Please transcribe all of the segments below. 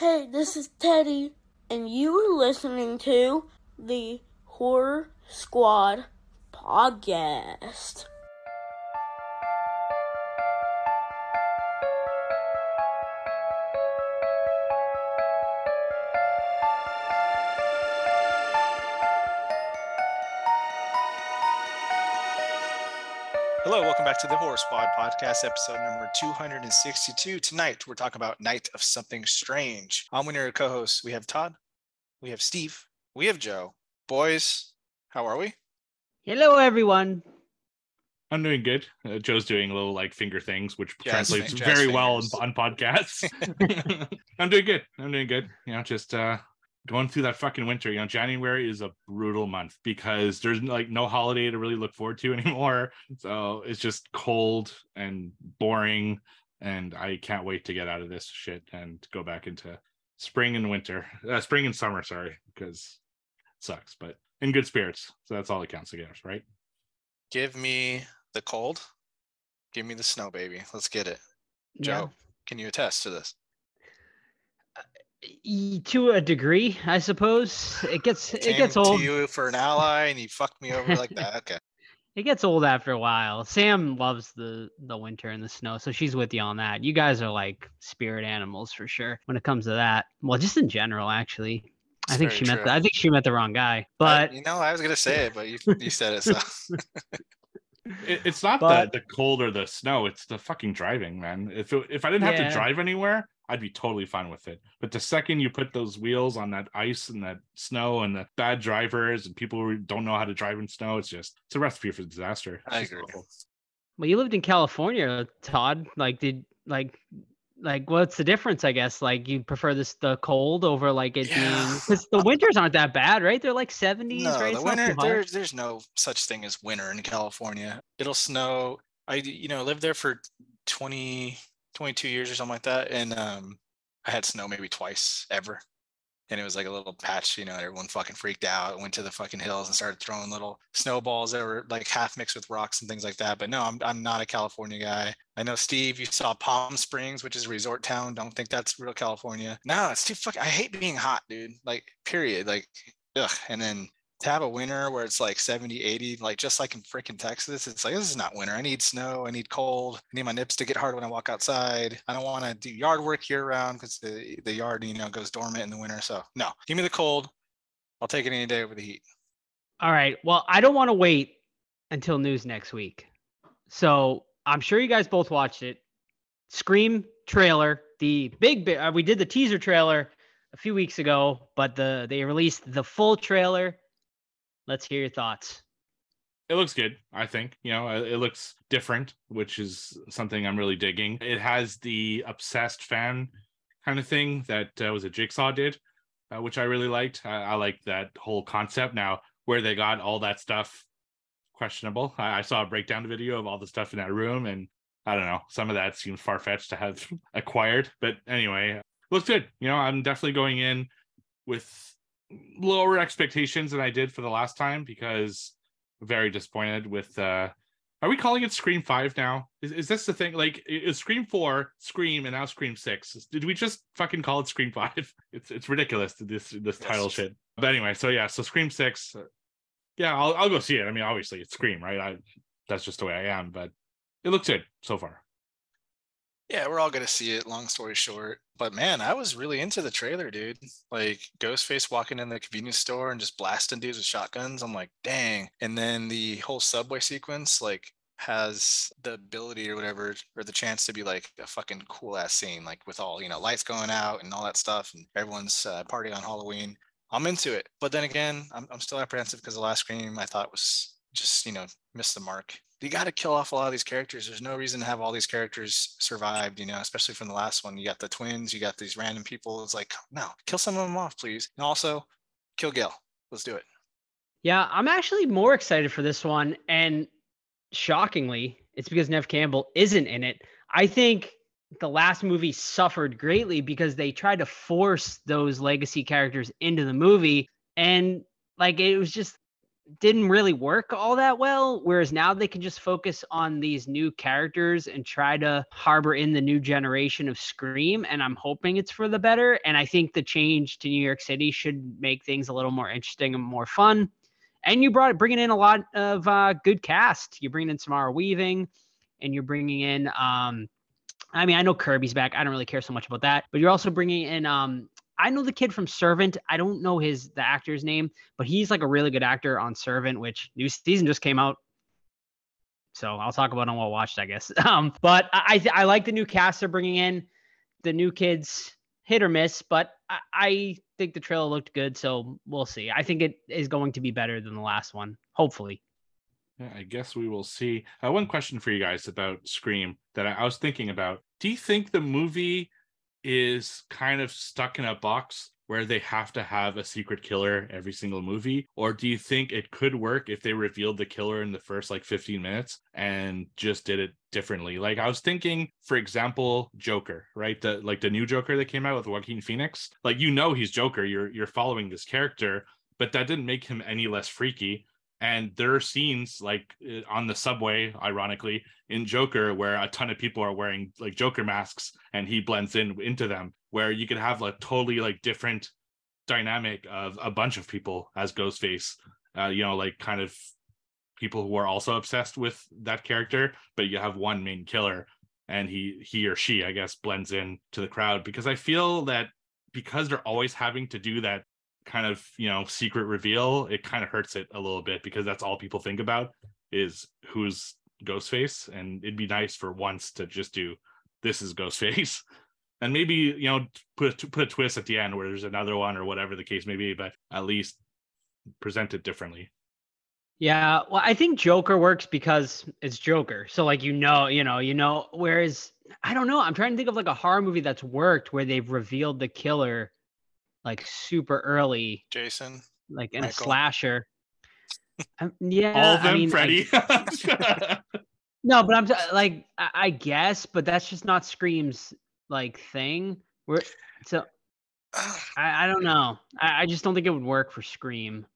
Hey, this is Teddy, and you are listening to the Horror Squad podcast. Back to the Horror Squad podcast, episode number 262. Tonight, we're talking about Night of Something Strange. I'm one of your co hosts. We have Todd, we have Steve, we have Joe. Boys, how are we? Hello, everyone. I'm doing good. Uh, Joe's doing little like finger things, which Jazz translates fin- jazz very well on, on podcasts. I'm doing good. I'm doing good. You know, just uh going through that fucking winter. You know, January is a brutal month because there's like no holiday to really look forward to anymore. So it's just cold and boring, and I can't wait to get out of this shit and go back into spring and winter, uh, spring and summer. Sorry, because it sucks, but in good spirits. So that's all that counts, I guess, right? Give me the cold. Give me the snow, baby. Let's get it. Joe, can you attest to this? Y- To a degree, I suppose. It gets it Came gets to old. you for an ally and you fucked me over like that. Okay. It gets old after a while. Sam loves the the winter and the snow, so she's with you on that. You guys are like spirit animals for sure when it comes to that. Well, just in general, actually. I think very she met the, I think she met the wrong guy. I- But you know, I was gonna say it, but you you said it. So It, it's not But- the the cold or the snow; it's the fucking driving, man. If it, if I didn't have Yeah. to drive anywhere, I'd be totally fine with it. But the second you put those wheels on that ice and that snow and the bad drivers and people who don't know how to drive in snow, it's just it's a recipe for disaster. It's I agree. awful. well, you lived in California, Todd. Like did like like what's the difference? I guess like you prefer this the cold over like it being because the winters aren't that bad, right? They're like seventies, no, right? the It's winter there, there's no such thing as winter in California. It'll snow. I you know lived there for 20, 22 years or something like that, and um, I had snow maybe twice ever, and it was like a little patch. You know, everyone fucking freaked out. Went to the fucking hills and started throwing little snowballs that were like half mixed with rocks and things like that. But no, I'm I'm not a California guy. I know Steve, you saw Palm Springs, which is a resort town. Don't think that's real California. No, it's too fucking. I hate being hot, dude. Like period. Like ugh. And then to have a winter where it's like 70, 80, like just like in freaking Texas, it's like this is not winter. I need snow. I need cold. I need my nips to get hard when I walk outside. I don't want to do yard work year round because the the yard, you know, goes dormant in the winter. So no, give me the cold. I'll take it any day over the heat. All right. Well, I don't want to wait until news next week. So I'm sure you guys both watched it. Scream trailer, the big, bi- uh, we did the teaser trailer a few weeks ago, but the they released the full trailer. Let's hear your thoughts. It looks good, I think. You know, it looks different, which is something I'm really digging. It has the obsessed fan kind of thing that uh, was a Jigsaw did, uh, which I really liked. I, I like that whole concept. Now, where they got all that stuff, questionable. I, I saw a breakdown video of all the stuff in that room, and I don't know, some of that seems far fetched to have acquired. But anyway, looks good. You know, I'm definitely going in with lower expectations than I did for the last time because very disappointed with uh are we calling it Scream 5 now? Is, is this the thing? Like, i- is Scream 4, Scream, and now Scream 6? Did we just fucking call it Scream 5? It's it's ridiculous, this this title shit. But anyway, so yeah, so Scream 6. uh, Yeah, I'll, I'll go see it. I mean, obviously, it's Scream, right? I, that's just the way I am, but it looks good so far. Yeah, we're all gonna see it. Long story short, but man, I was really into the trailer, dude. Like Ghostface walking in the convenience store and just blasting dudes with shotguns. I'm like, dang. And then the whole subway sequence, like, has the ability or whatever, or the chance to be like a fucking cool ass scene, like with all you know lights going out and all that stuff, and everyone's uh, partying on Halloween. I'm into it, but then again, I'm I'm still apprehensive because the last Scream I thought was just you know missed the mark. You got to kill off a lot of these characters. There's no reason to have all these characters survived, you know, especially from the last one. You got the twins, you got these random people. It's like, no, kill some of them off, please. And also, kill Gil. Let's do it. Yeah, I'm actually more excited for this one. And shockingly, it's because Neve Campbell isn't in it. I think the last movie suffered greatly because they tried to force those legacy characters into the movie. And like it was just didn't really work all that well. Whereas now they can just focus on these new characters and try to harbor in the new generation of Scream. And I'm hoping it's for the better. And I think the change to New York City should make things a little more interesting and more fun. And you brought bringing in a lot of uh, good cast. You're bringing in Samara Weaving, and you're bringing in. Um, I mean, I know Kirby's back. I don't really care so much about that, but you're also bringing in um, I know the kid from Servant. I don't know his the actor's name, but he's like a really good actor on Servant, which new season just came out. So I'll talk about on what watched, I guess. Um, but I I, I like the new cast they're bringing in. The new kids hit or miss, but I, I think the trailer looked good, so we'll see. I think it is going to be better than the last one, hopefully. Yeah, I guess we will see. Uh, one question for you guys about Scream that I, I was thinking about. Do you think the movie is kind of stuck in a box where they have to have a secret killer every single movie? Or do you think it could work if they revealed the killer in the first like 15 minutes and just did it differently? Like i was thinking for example joker right? The like the new joker that came out with joaquin phoenix. Like you know he's joker. You're you're following this character but that didn't make him any less freaky and there are scenes like uh, on the subway ironically in joker where a ton of people are wearing like joker masks and he blends in into them where you could have like totally like different dynamic of a bunch of people as ghostface uh, you know like kind of people who are also obsessed with that character but you have one main killer and he he or she i guess blends in to the crowd because i feel that because they're always having to do that kind of you know secret reveal it kind of hurts it a little bit because that's all people think about is who's ghostface and it'd be nice for once to just do this is ghostface. And maybe you know put put a twist at the end where there's another one or whatever the case may be but at least present it differently. Yeah well i think joker works because it's joker. So like you know you know you know whereas i don't know i'm trying to think of like a horror movie that's worked where they've revealed the killer like super early, Jason, like in Michael. a slasher. Um, yeah, all of them, I mean, Freddy. I, no, but I'm t- like, I, I guess, but that's just not Scream's like thing. We're so I, I don't know. I, I just don't think it would work for Scream.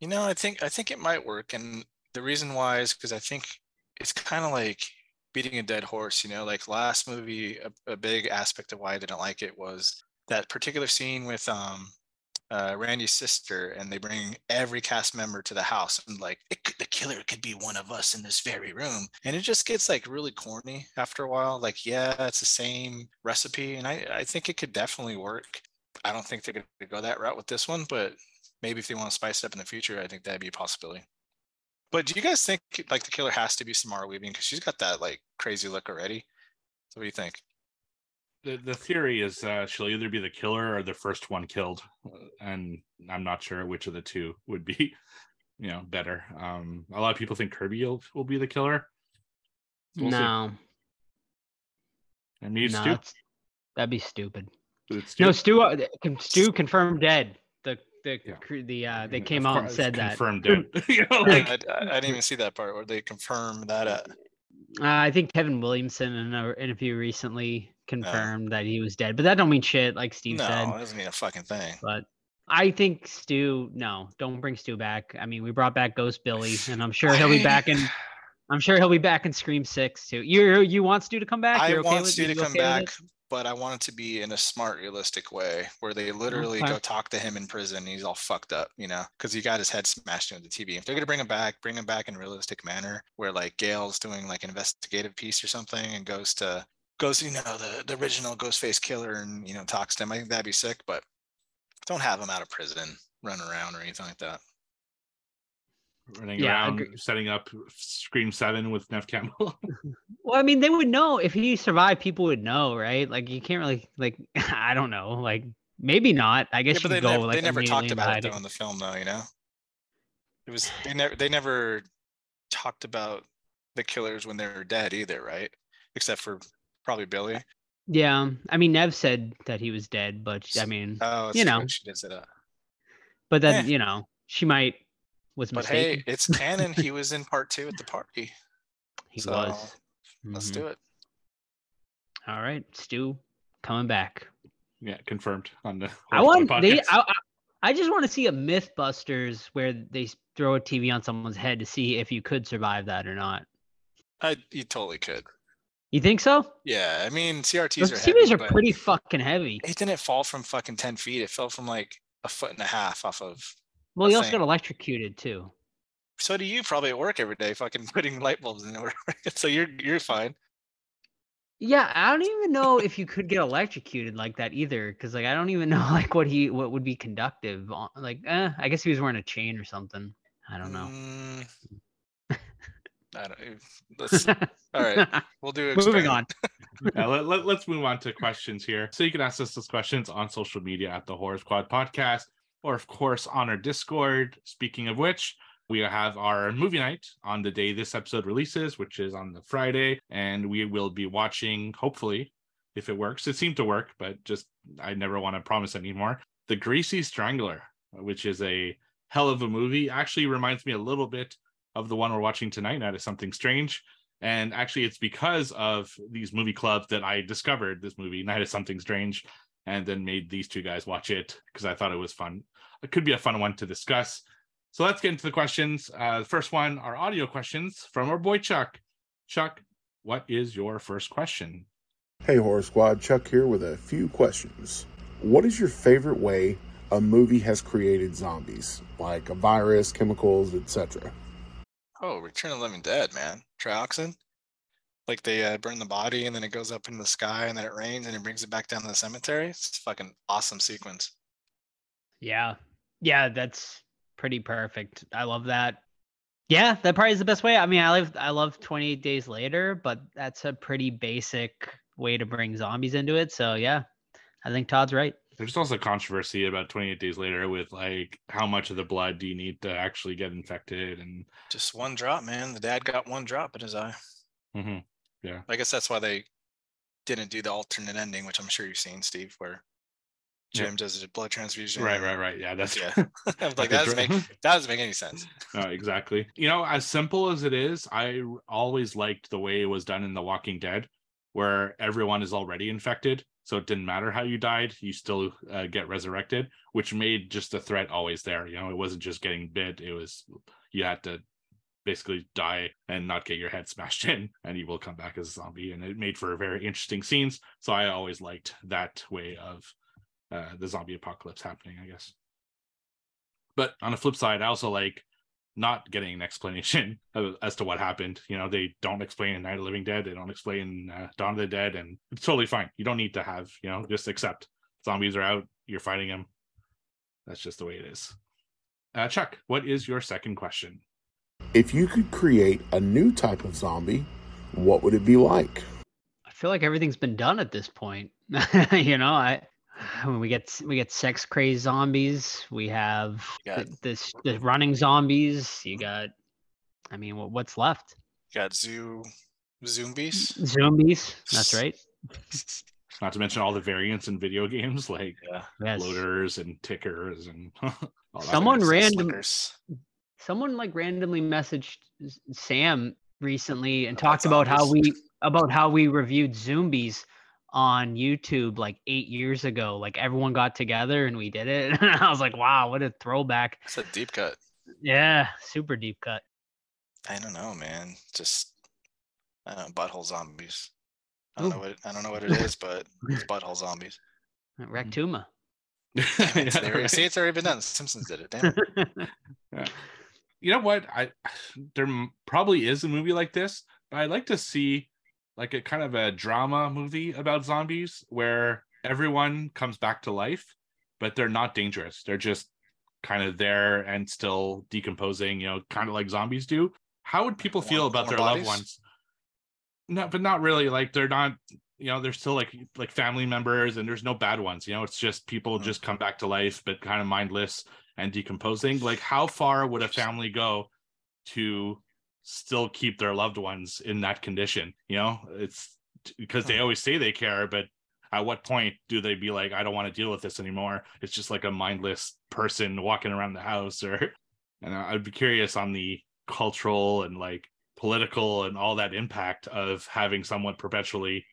You know, I think I think it might work, and the reason why is because I think it's kind of like beating a dead horse. You know, like last movie, a, a, big aspect of why I didn't like it was that particular scene with um, uh, Randy's sister, and they bring every cast member to the house, and like could, the killer could be one of us in this very room, and it just gets like really corny after a while. Like, yeah, it's the same recipe, and I I think it could definitely work. I don't think they're going to go that route with this one, but maybe if they want to spice it up in the future, I think that'd be a possibility. But do you guys think like the killer has to be Samara Weaving because she's got that like crazy look already? So what do you think? The, the theory is uh, she'll either be the killer or the first one killed, and I'm not sure which of the two would be, you know, better. Um, a lot of people think Kirby will, will be the killer. We'll no, see. I mean, no, Stu. That'd be stupid. Stu? No, Stu. Uh, Stu confirmed dead. The the yeah. the uh, they came out and said confirmed that. Confirmed dead. you know, like, I, I, didn't even see that part where they confirmed that. At... Uh, I think Kevin Williamson in an interview recently confirmed that he was dead, but that don't mean shit, like Steve no, said. No, it doesn't mean a fucking thing. But I think Stu, no, don't bring Stu back. I mean, we brought back Ghost Billy, and I'm sure he'll be back in. I'm sure he'll be back in Scream Six too. You you want Stu to come back? You're I okay want with, Stu to come okay back, but I want it to be in a smart, realistic way where they literally okay. go talk to him in prison. he's all fucked up, you know, because he got his head smashed into the TV. If they're gonna bring him back, bring him back in a realistic manner, where like Gail's doing like an investigative piece or something, and goes to goes, you know, the, the original Ghostface killer and, you know, talks to him. I think that'd be sick, but don't have him out of prison running around or anything like that. Running yeah, around setting up Scream 7 with Neve Campbell. well, I mean, they would know if he survived, people would know, right? Like, you can't really, like, I don't know. Like, maybe not. I guess yeah, but they go, never, like, they never talked about it though in the film, though, you know? It was, they never, they never talked about the killers when they were dead either, right? Except for Probably Billy. Yeah, I mean, Neve said that he was dead, but I mean, oh, you know, she did say that. But then, eh. you know, she might was but mistaken. hey, it's canon. he was in part two at the party. He so, was. Let's mm-hmm. do it. All right, Stu, coming back. Yeah, confirmed on the. I want they. I, I just want to see a MythBusters where they throw a TV on someone's head to see if you could survive that or not. I you totally could. You think so? Yeah, I mean CRTs Those are TVs heavy, are pretty fucking heavy. It didn't fall from fucking ten feet. It fell from like a foot and a half off of. Well, you also got electrocuted too. So do you probably at work every day, fucking putting light bulbs in there. so you're you're fine. Yeah, I don't even know if you could get electrocuted like that either, because like I don't even know like what he what would be conductive. on- Like, eh, I guess he was wearing a chain or something. I don't know. Mm, I don't. eh, Let's, all right, we'll do. Moving on. Yeah, let, let, us move on to questions here. So you can ask us those questions on social media at the Horror Squad Podcast, or of course on our Discord. Speaking of which, we have our movie night on the day this episode releases, which is on the Friday, and we will be watching, hopefully, if it works. It seemed to work, but just I never want to promise anymore. The Greasy Strangler, which is a hell of a movie. Actually reminds me a little bit of the one we're watching tonight, Night of Something Strange. And actually, it's because of these movie clubs that I discovered this movie, Night of Something Strange, and then made these two guys watch it because I thought it was fun. It could be a fun one to discuss. So let's get into the questions. Uh, the first one are audio questions from our boy Chuck. Chuck, what is your first question? Hey, Horror Squad, Chuck here with a few questions. What is your favorite way a movie has created zombies, like a virus, chemicals, etc.? Oh, Return of the Living Dead, man. Trioxin. Like they uh, burn the body and then it goes up into the sky and then it rains and it brings it back down to the cemetery. It's a fucking awesome sequence. Yeah. Yeah, that's pretty perfect. I love that. Yeah, that probably is the best way. I mean, I love I love 28 Days Later, but that's a pretty basic way to bring zombies into it. So yeah, I think Todd's right. There's also controversy about 28 days later with like how much of the blood do you need to actually get infected and Just one drop, man. The dad got one drop in his eye. Mhm. I guess that's why they didn't do the alternate ending, which I'm sure you've seen, Steve, where. Jim does a blood transfusion. right right right yeah that's Yeah. I'm like, the that doesn't, make, that doesn't make any sense. Uh, exactly. You know, as simple as it is, I always liked the way it was done in The Walking Dead, where everyone is already infected. So it didn't matter how you died, you still uh, get resurrected, which made just the threat always there. You know, it wasn't just getting bit, it was you had to basically die and not get your head smashed in, and you will come back as a zombie. And it made for very interesting scenes. So I always liked that way of uh, the zombie apocalypse happening, I guess. But on the flip side, I also like not getting an explanation as to what happened. You know, they don't explain in Night of Living Dead, they don't explain uh, Dawn of the Dead, and it's totally fine. You don't need to have, you know, just accept zombies are out, you're fighting them. That's just the way it is. Uh, Chuck, what is your second question? If you could create a new type of zombie, what would it be like? I feel like everything's been done at this point. you know, I when we get we get sex crazed zombies, we have You th- got, this the running zombies. You got, I mean, what, what's left? you got zoo zombies. Zombies. That's right. Not to mention all the variants in video games like Yeah. Yes. loaders and tickers and all that Someone kind of. Random- Slickers. Someone like randomly messaged Sam recently and About talked about how we about how we reviewed zombies on YouTube like eight years ago. Like everyone got together and we did it. And I was like, wow, what a throwback. It's a deep cut. Yeah, super deep cut. I don't know, man. Just I don't know, butthole zombies. I don't know Ooh. what I don't know what it is, but it's butthole zombies. Rectuma. Damn it, they already- see, it's already been done. The Simpsons did it. Damn it. You know what? I there probably is a movie like this but i'd like to see like a kind of a drama movie about zombies where everyone comes back to life but they're not dangerous. They're just kind of there and still decomposing you know kind of like zombies do. How would people feel about their bodies? loved ones? No but not really like they're not you know they're still like like family members and there's no bad ones you know? It's just people Mhm. just come back to life but kind of mindless and decomposing like how far would a family go to still keep their loved ones in that condition? You know it's because they always say they care but at what point do they be like i don't want to deal with this anymore. It's just like a mindless person walking around the house or and i'd be curious on the cultural and like political and all that impact of having someone perpetually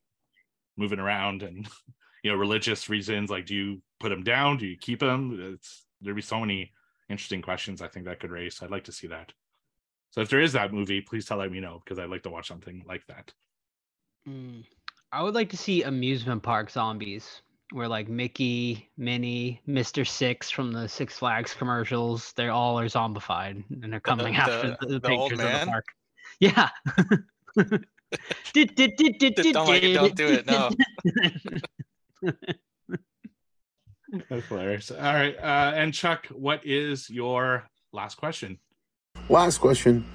moving around and you know religious reasons like do you put them down? Do you keep them it's there'd be so many interesting questions I think that could raise. I'd like to see that. So if there is that movie, please tell let me know because I'd like to watch something like that. Mm. I would like to see amusement park zombies where like Mickey, Minnie, Mr. Six from the Six Flags commercials, they all are zombified and they're coming the- after the, the the old pictures of the park. Yeah. Did- did- did- did- Don't like it, don't do it, no. That's hilarious. All right. Uh, and Chuck, what is your last question? Last question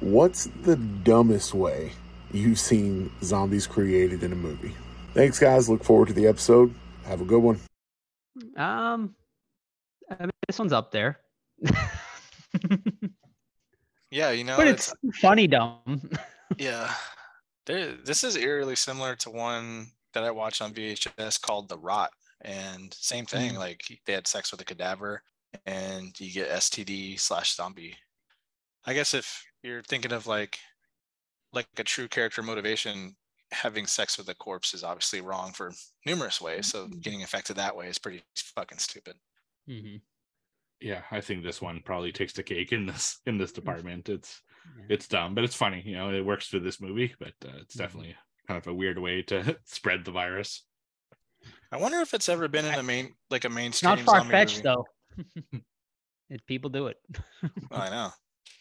What's the dumbest way you've seen zombies created in a movie? Thanks, guys. Look forward to the episode. Have a good one. Um, I mean, this one's up there, Yeah, you know, but it's funny dumb. yeah. There, this is eerily similar to one that I watched on VHS called The Rot, and same thing. Mm. Like they had sex with a cadaver, and you get STD slash zombie. I guess if you're thinking of like, like a true character motivation, having sex with a corpse is obviously wrong for numerous ways. So getting affected that way is pretty fucking stupid. hmm Yeah, I think this one probably takes the cake in this in this department. It's Yeah. it's dumb, but it's funny. You know, it works for this movie, but uh, it's Mhm. definitely kind of a weird way to spread the virus. I wonder if it's ever been in a main like a mainstream. Not far zombie fetched movie. though. if people do it. I know.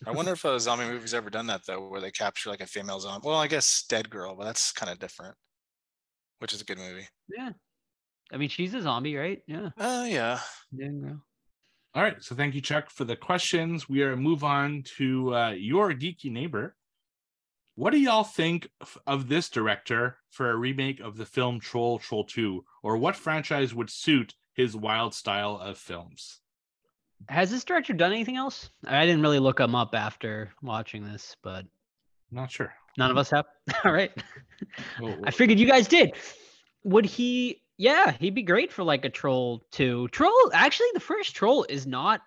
I wonder if a zombie movie's ever done that though, where they capture like a female zombie. Well, I guess Dead Girl, but that's kind of different. Which is a good movie. yeah. I mean, she's a zombie, right? Yeah. Uh yeah. Yeah, girl. All right, so thank you, Chuck, for the questions. We are move on to uh, your geeky neighbor. What do y'all think of this director for a remake of the film Troll Troll 2? Or what franchise would suit his wild style of films? Has this director done anything else? I didn't really look him up after watching this, but Not sure. none of us have. All right. Well, oh, I oh. figured you guys did. Would he? Yeah, he'd be great for like a troll too. Troll, actually, the first troll is not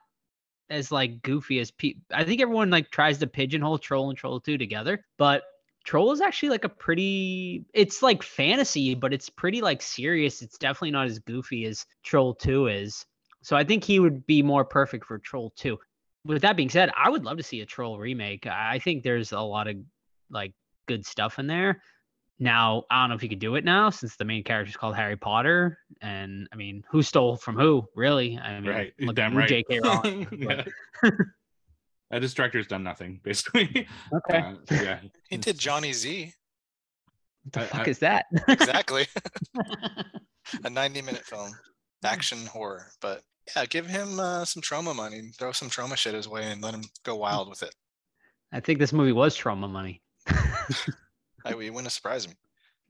as like goofy as pe. I think everyone like tries to pigeonhole troll and troll two together, but troll is actually like a pretty. It's like fantasy, but it's pretty like serious. It's definitely not as goofy as troll two is. So I think he would be more perfect for troll two. With that being said, I would love to see a troll remake. I think there's a lot of like good stuff in there. Now, I don't know if you could do it now since the main character is called Harry Potter. And I mean, who stole from who, really? I mean, right, look at damn you, right. J.K. Rowling. yeah. Uh, this director's done nothing, basically. Okay. Uh, so yeah. He did Johnny Z. what the I- fuck I- is that? Exactly. a 90 minute film. Action horror. But yeah, give him uh, some Troma money. Throw some Troma shit his way and let him go wild with it. I think this movie was Troma money. I, it wouldn't surprise me.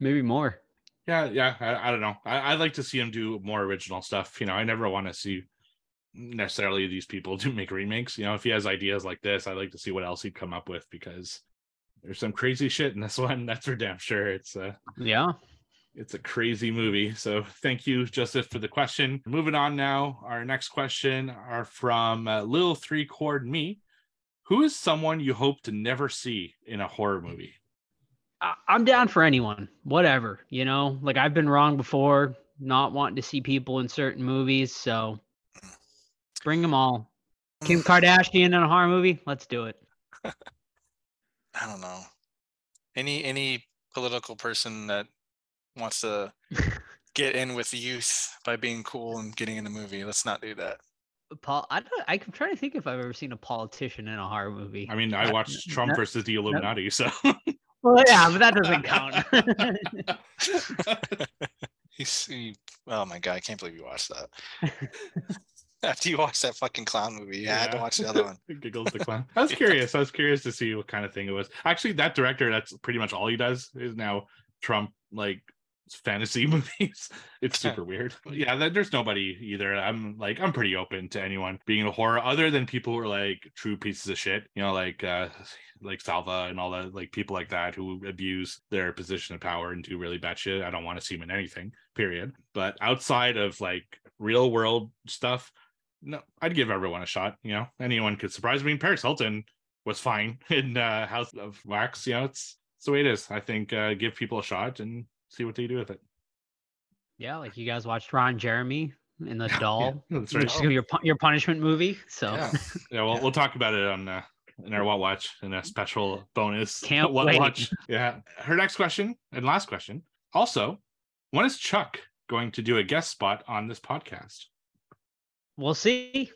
Maybe more. Yeah, yeah. I, I don't know. I, I'd like to see him do more original stuff. You know, I never want to see necessarily these people to make remakes. You know, if he has ideas like this, I'd like to see what else he'd come up with because there's some crazy shit in this one. That's for damn sure. It's a Yeah. it's a crazy movie. So thank you, Joseph, for the question. Moving on now. Our next question are from uh, Lil Three Chord Me. Who is someone you hope to never see in a horror movie? I'm down for anyone, whatever. You know, like I've been wrong before, not wanting to see people in certain movies. So bring them all. Kim Kardashian in a horror movie? Let's do it. I don't know. Any any political person that wants to get in with youth by being cool and getting in the movie, let's not do that. Paul, I don't. I'm trying to think if I've ever seen a politician in a horror movie. I mean, I watched Trump no- versus the Illuminati, so Well, yeah, but that doesn't count. He's he, oh my god, I can't believe you watched that. After you watch that fucking clown movie, you had to watch the other one. Giggles the clown. I was Yeah. curious. I was curious to see what kind of thing it was. Actually, that director, that's pretty much all he does is now Trump like fantasy movies. It's super weird. Yeah, that, there's nobody either. I'm like, I'm pretty open to anyone being in a horror other than people who are like true pieces of shit, you know, like uh like Salva and all that, like people like that who abuse their position of power and do really bad shit. I don't want to see them in anything, period. But outside of like real world stuff, no, I'd give everyone a shot. You know, anyone could surprise me. Paris Hilton was fine in uh, House of Wax. You know, it's, it's the way it is. I think uh, give people a shot and see what they do with it. yeah, like you guys watched Ron Jeremy. in the doll. That's Which right. is your your punishment movie. So Yeah. Yeah, we'll Yeah. we'll talk about it on uh, in our What Watch in a special bonus. Can't What wait. Watch. Yeah. Her next question and last question. Also, when is Chuck going to do a guest spot on this podcast? We'll see.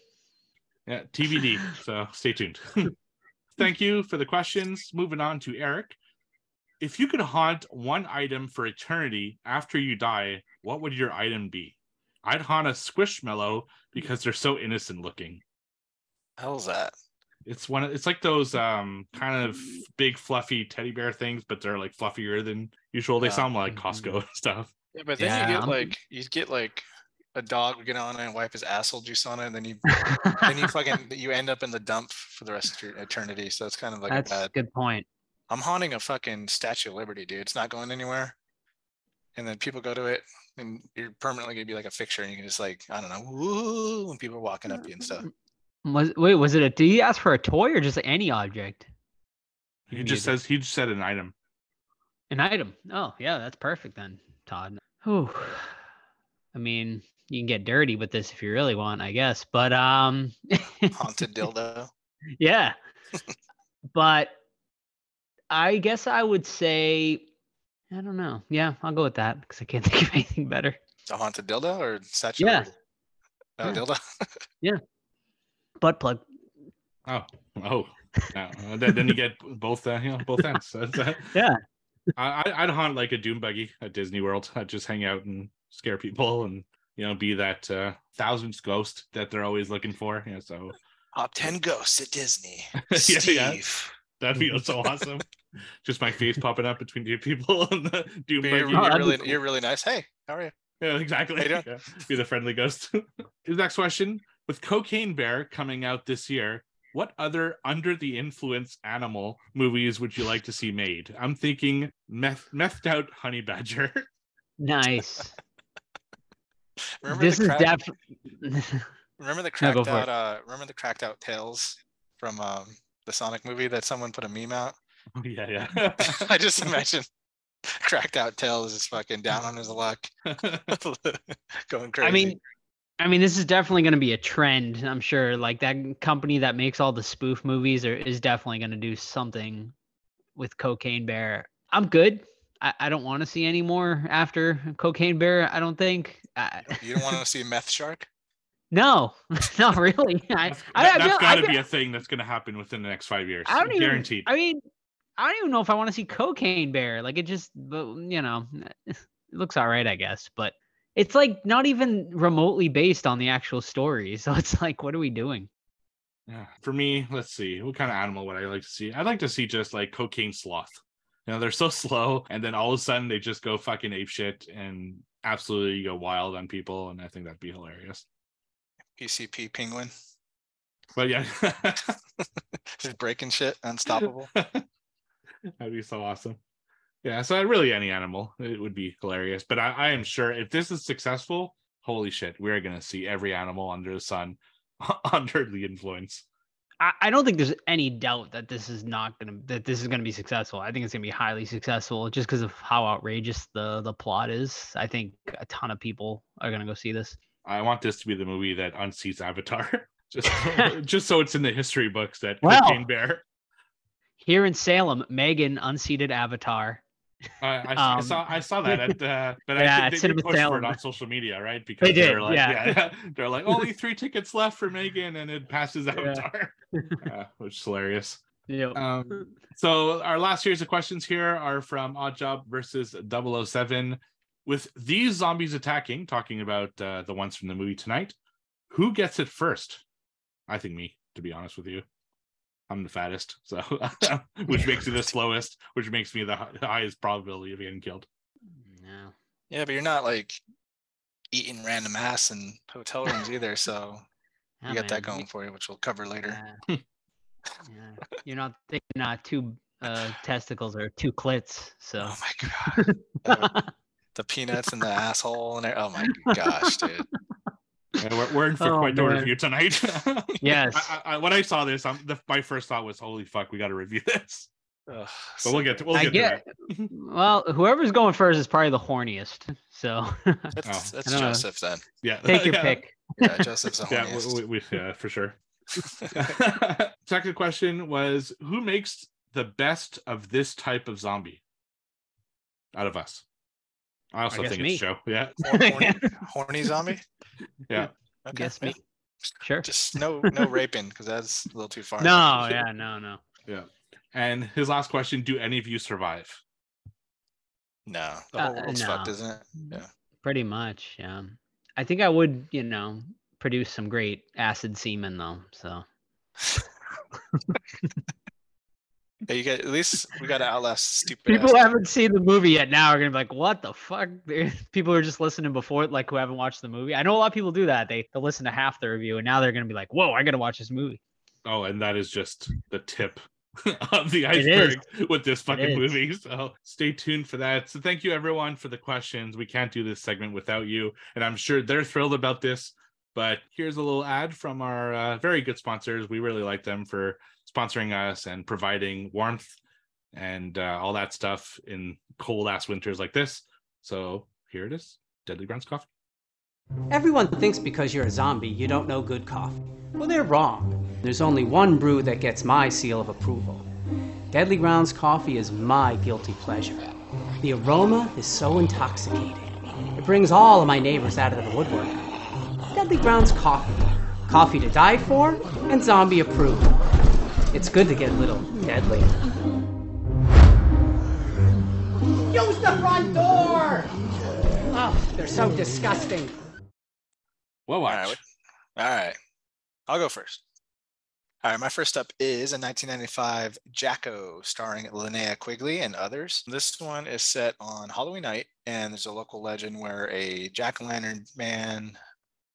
Yeah, TBD. so stay tuned. Thank you for the questions. Moving on to Eric. If you could haunt one item for eternity after you die, what would your item be? I'd haunt a squishmallow because they're so innocent looking. Hell's that? It's one. Of, it's like those um kind of big fluffy teddy bear things, but they're like fluffier than usual. They Yeah. sound like Costco and stuff. Yeah, but then Yeah, you get I'm- like you get like a dog would get on it and wipe his asshole juice on it, and then you then you fucking you end up in the dump for the rest of your eternity. So it's kind of like That's a a bad. good point. I'm haunting a fucking Statue of Liberty, dude. It's not going anywhere. And then people go to it, and you're permanently gonna be like a fixture, and you can just like I don't know, woo, when people are walking up you and stuff. Was wait, was it a? Did he ask for a toy or just any object? He just says he just said an item. An item. Oh, yeah, that's perfect then, Todd. Whew. I mean, you can get dirty with this if you really want, I guess. But um Haunted dildo. yeah. but I guess I would say I don't know. Yeah, I'll go with that because I can't think of anything better. A haunted dildo or Statue of Yeah. Liberty? Oh, Yeah. dildo. Butt plug. Oh, oh. No, then, then you get both, uh, you know, both ends. Uh, Yeah. I, I- I'd haunt like a doom buggy at Disney World. I'd just hang out and scare people, and you know, be that uh, thousandth ghost that they're always looking for. Yeah, so Top ten ghosts at Disney. Yeah, Steve. yeah. that'd be so awesome. Just my face popping up between two people and the doom You're, you're really, cool. you're really nice. Hey, how are you? Yeah, exactly. You doing? Yeah, Be the friendly ghost. His next question: With Cocaine Bear coming out this year, what other under the influence animal movies would you like to see made? I'm thinking meth methed out honey badger. Nice. Remember this the is crack- definitely Remember the cracked for out uh remember the cracked out tails from um the Sonic movie that someone put a meme out? Oh, yeah, yeah. I just imagine cracked out tails is fucking down on his luck. Going crazy. I mean, I mean, this is definitely going to be a trend. I'm sure. Like that company that makes all the spoof movies are, is definitely going to do something with Cocaine Bear. I'm good. I, I don't want to see any more after Cocaine Bear. I don't think. I, you don't want to see Meth Shark? no, not really. I, That's, I, that, I has I got to be a thing that's going to happen within the next five years. I don't even. Guaranteed. I mean, I don't even know if I want to see Cocaine Bear. Like it just, you know, it looks all right, I guess. But it's like not even remotely based on the actual story. So it's like, what are we doing? Yeah. For me, let's see. What kind of animal would I like to see? I'd like to see just like cocaine sloth. You know, they're so slow, and then all of a sudden they just go fucking ape shit and absolutely go wild on people, and I think that'd be hilarious. PCP penguin. But yeah, Just breaking shit, unstoppable. that'd be so awesome. Yeah, so really any animal, it would be hilarious. But I, I am sure if this is successful, holy shit, we're gonna see every animal under the sun under the influence. I, I don't think there's any doubt that this is not gonna that this is gonna be successful. I think it's gonna be highly successful just because of how outrageous the the plot is. I think a ton of people are gonna go see this. I want this to be the movie that unseats Avatar. Just, just so it's in the history books that Well, Bear. Here in Salem, Megan unseated Avatar. I, I, I Um, saw I saw that at uh, but Yeah, I think they Cinema did push for it on social media, right? Because They did, are like, yeah. they're like only three tickets left for Megan, and it passes Yeah. Avatar, uh, which is hilarious. Yeah. Um, so our last series of questions here are from Odd Job versus 007. With these zombies attacking, talking about uh, the ones from the movie tonight, who gets it first? I think me, to be honest with you. I'm the fattest, so which makes me the slowest, which makes me the highest probability of getting killed. Yeah. yeah, but you're not like eating random ass in hotel rooms either, so Yeah, you got that going for you, which we'll cover later. Yeah. yeah. You're not thinking uh, two uh, testicles or two clits. So Oh my god. The peanuts and the asshole and oh my gosh, dude. Yeah, we're, we're in for Oh, quite the review tonight. Yes. I, I, when I saw this, um, the, my first thought was, "Holy fuck, we got to review this." Ugh, But we'll get to we'll get, get. to that. Well, whoever's going first is probably the horniest. So That's, Oh. that's I know. Joseph then. Yeah. take your yeah. pick. Yeah, Joseph's the Yeah, horniest. we, we, we- yeah, for sure. Second question was who makes the best of this type of zombie out of us? I also guess think me. it's Joe. Yeah. Horny, horny zombie. Yeah. Okay. Guess me. Sure. Just no no raping because that's a little too far. No, yeah, no, no. Yeah. And his last question, do any of you survive? No, the Uh, whole world's no. fucked, isn't it? Yeah. Pretty much, yeah. I think I would, you know, produce some great acid semen though. So Yeah, you get at least we got to outlast stupid. people who haven't seen the movie yet now are gonna be like, "What the fuck?" People are just listening before, like who haven't watched the movie. I know a lot of people do that. They they listen to half the review, and now they're gonna be like, "Whoa, I gotta watch this movie." Oh, and that is just the tip of the iceberg with this fucking movie. So stay tuned for that. So thank you everyone for the questions. We can't do this segment without you, and I'm sure they're thrilled about this. But here's a little ad from our uh, very good sponsors. We really like them for sponsoring us and providing warmth and uh, all that stuff in cold ass winters like this. So here it is, Deadly Grounds Coffee. Everyone thinks because you're a zombie, you don't know good coffee. Well, they're wrong. There's only one brew that gets my seal of approval. Deadly Grounds coffee is my guilty pleasure. The aroma is so intoxicating. It brings all of my neighbors out of the woodwork. Deadly Grounds coffee. Coffee to die for and zombie approved. It's good to get a little deadly. Use the front door! Oh, they're so disgusting. Well, watch. right. All right. I'll go first. All right. My first up is a 1995 Jack-O starring Linnea Quigley and others. This one is set on Halloween night, and there's a local legend where a jack o' lantern man,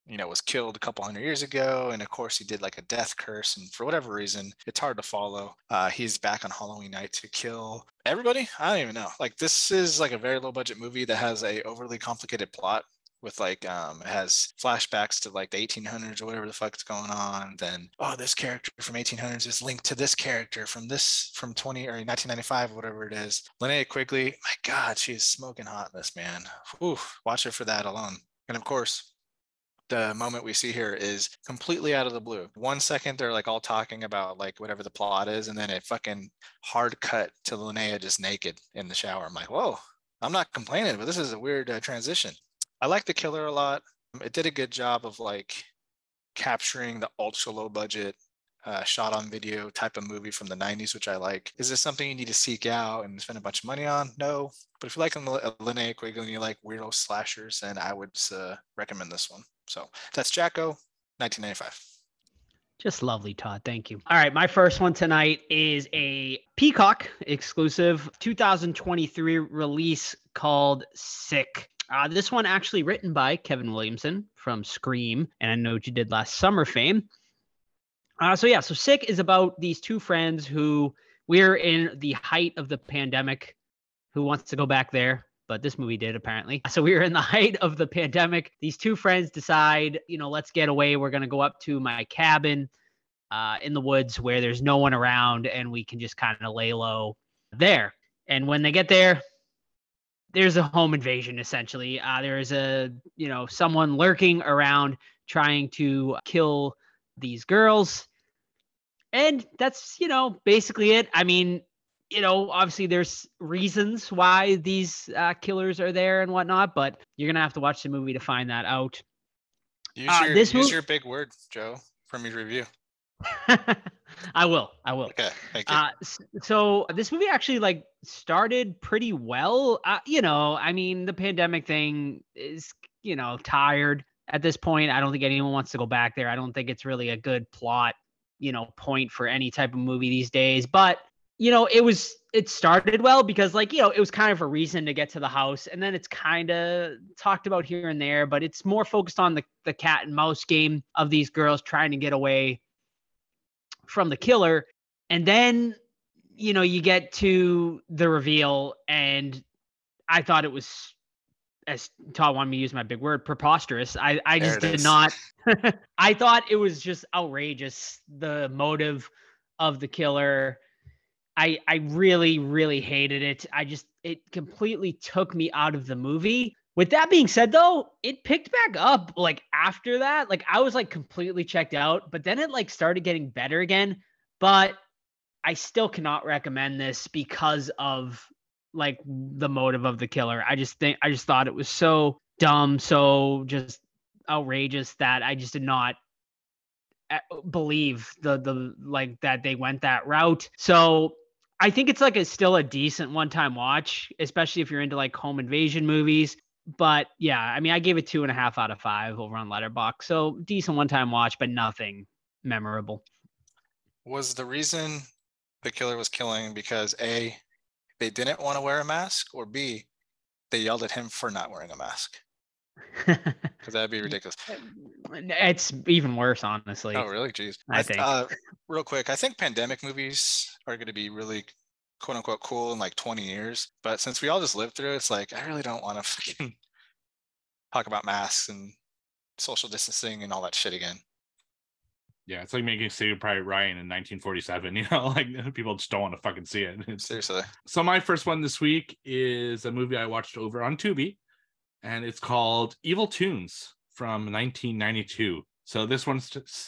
you know, was killed a couple hundred years ago. And of course, he did like a death curse. And for whatever reason, it's hard to follow. Uh, he's back on Halloween night to kill everybody. I don't even know. Like, this is like a very low budget movie that has a overly complicated plot with like um it has flashbacks to like the 1800s or whatever the fuck's going on then oh this character from 1800s is linked to this character from this from 20 or 1995 whatever it is linnea quigley my god she's smoking hot in this man Ooh, watch her for that alone and of course the moment we see here is completely out of the blue. One second they're like all talking about like whatever the plot is, and then it fucking hard cut to Linnea just naked in the shower. I'm like, whoa, I'm not complaining, but this is a weird uh, transition. I like the killer a lot. It did a good job of like capturing the ultra low budget uh, shot on video type of movie from the 90s, which I like. Is this something you need to seek out and spend a bunch of money on? No. But if you like Lin- Linnea Quigley and you like weirdo slashers, then I would uh, recommend this one. So that's Jack-O, 1995. Just lovely, Todd. Thank you. All right, my first one tonight is a Peacock exclusive 2023 release called Sick. Uh, this one actually written by Kevin Williamson from Scream, and I know what you did last summer fame. Uh, so yeah, so Sick is about these two friends who we're in the height of the pandemic. Who wants to go back there? But this movie did apparently. So we were in the height of the pandemic. These two friends decide, you know, let's get away. We're gonna go up to my cabin uh, in the woods where there's no one around, and we can just kind of lay low there. And when they get there, there's a home invasion essentially. Uh, there is a you know someone lurking around trying to kill these girls, and that's you know basically it. I mean, you know, obviously there's reasons why these uh, killers are there and whatnot, but you're gonna have to watch the movie to find that out. Use, Uh, your, this use mov- your big word, Joe, from your review. I will. I will. Okay, thank you. Uh, so this movie actually like started pretty well. Uh, you know, I mean, the pandemic thing is, you know, tired at this point. I don't think anyone wants to go back there. I don't think it's really a good plot, you know, point for any type of movie these days. But you know, it was it started well because like you know it was kind of a reason to get to the house, and then it's kind of talked about here and there, but it's more focused on the the cat and mouse game of these girls trying to get away from the killer and then you know you get to the reveal and i thought it was as todd wanted me to use my big word preposterous i i There just did is. not i thought it was just outrageous the motive of the killer I I really really hated it. I just it completely took me out of the movie. With that being said though, it picked back up like after that. Like I was like completely checked out, but then it like started getting better again. But I still cannot recommend this because of like the motive of the killer. I just think I just thought it was so dumb, so just outrageous that I just did not uh, believe the the like that they went that route. So I think it's like a still a decent one time watch, especially if you're into like home invasion movies. But yeah, I mean, I gave it two and a half out of five over on Letterbox, So decent one time watch, but nothing memorable. Was the reason the killer was killing because A, they didn't want to wear a mask, or B, they yelled at him for not wearing a mask? Because that'd be ridiculous. it's even worse, honestly. Oh, really? Jeez. I think. Uh, real quick, I think pandemic movies are going to be really quote unquote cool in like 20 years. But since we all just lived through it, it's like, I really don't want to fucking talk about masks and social distancing and all that shit again. Yeah, it's like making Saving Private Ryan in 1947. You know, like people just don't want to fucking see it. Seriously. So my first one this week is a movie I watched over on Tubi, and it's called Evil Toons from 1992. So this one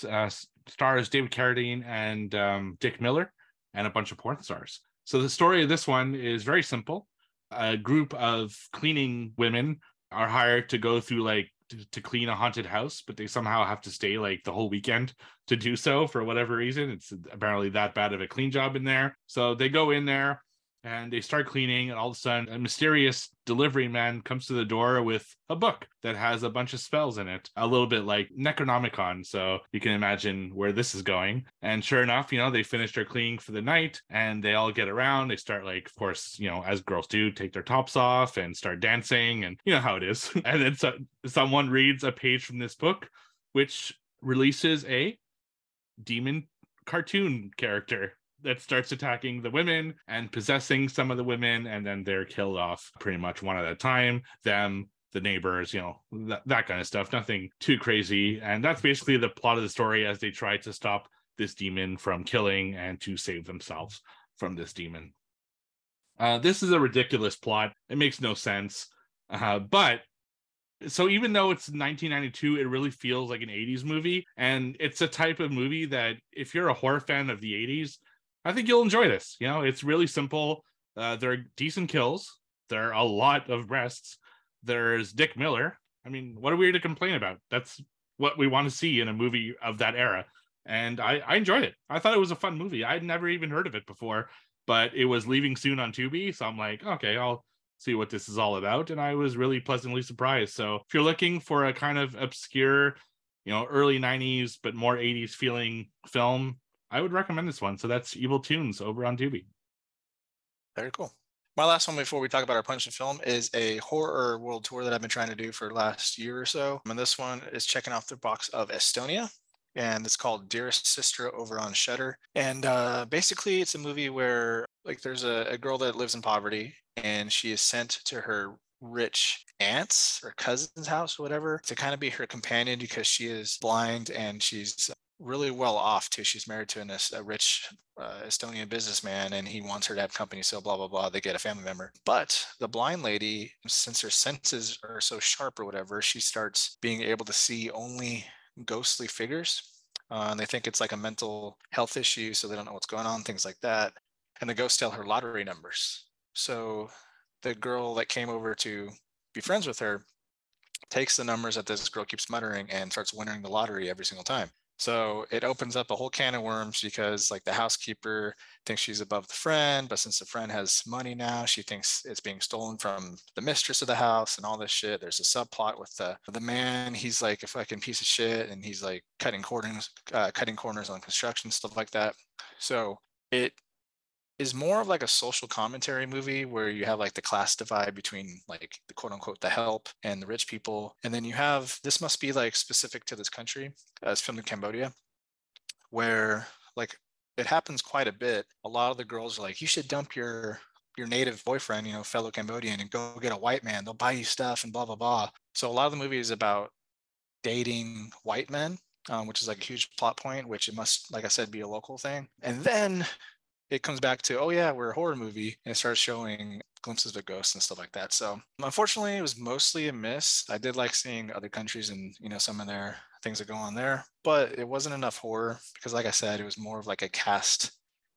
uh, stars David Carradine and um, Dick Miller, and a bunch of porn stars. So the story of this one is very simple. A group of cleaning women are hired to go through like to, to clean a haunted house, but they somehow have to stay like the whole weekend to do so for whatever reason. It's apparently that bad of a clean job in there. So they go in there and they start cleaning, and all of a sudden, a mysterious delivery man comes to the door with a book that has a bunch of spells in it, a little bit like Necronomicon. So you can imagine where this is going. And sure enough, you know, they finish their cleaning for the night and they all get around. They start, like, of course, you know, as girls do, take their tops off and start dancing, and you know how it is. and then so, someone reads a page from this book, which releases a demon cartoon character that starts attacking the women and possessing some of the women and then they're killed off pretty much one at a time them the neighbors you know that, that kind of stuff nothing too crazy. And that's basically the plot of the story as they try to stop this demon from killing and to save themselves from this demon. Uh, this is a ridiculous plot. It makes no sense. Uh, but so even though it's 1992 it really feels like an 80s movie. And it's a type of movie that if you're a horror fan of the 80s i think you'll enjoy this. You know it's really simple. Uh, there are decent kills. There are a lot of breasts there's dick miller. I mean what are we to complain about? That's what we want to see in a movie of that era. And I, I enjoyed it. I thought it was a fun movie. I'd never even heard of it before but it was leaving soon on tubi. So i'm like okay i'll see what this is all about. And i was really pleasantly surprised. So if you're looking for a kind of obscure you know early 90s but more 80s feeling film i would recommend this one so that's evil toons over on tubi Very cool. My last one before we talk about our punch and film is a horror world tour that I've been trying to do for last year or so. And this one is checking off the box of Estonia. And it's called Dearest Sister over on Shudder. And uh, basically, it's a movie where like there's a, a girl that lives in poverty, and she is sent to her rich aunt's or cousin's house or whatever to kind of be her companion because she is blind and she's really well off too. She's married to an, a rich uh, Estonian businessman and he wants her to have company. So blah, blah, blah. They get a family member. But the blind lady, since her senses are so sharp or whatever, she starts being able to see only ghostly figures. Uh, and they think it's like a mental health issue. So they don't know what's going on, things like that. And the ghosts tell her lottery numbers. So the girl that came over to be friends with her takes the numbers that this girl keeps muttering and starts winning the lottery every single time. So it opens up a whole can of worms because like the housekeeper thinks she's above the friend, but since the friend has money now, she thinks it's being stolen from the mistress of the house and all this shit. There's a subplot with the the man. He's like a fucking piece of shit, and he's like cutting corners, uh, cutting corners on construction stuff like that. So it is more of like a social commentary movie where you have like the class divide between like the quote unquote the help and the rich people and then you have this must be like specific to this country uh, it's filmed in cambodia where like it happens quite a bit. A lot of the girls are like you should dump your your native boyfriend you know fellow cambodian and go get a white man. They'll buy you stuff and blah blah blah. So a lot of the movie is about dating white men um, which is like a huge plot point which it must like i said be a local thing. And then it comes back to, oh yeah, we're a horror movie, and it starts showing glimpses of ghosts and stuff like that. So unfortunately, it was mostly a miss. I did like seeing other countries and you know some of their things that go on there, but it wasn't enough horror because, like I said, it was more of like a cast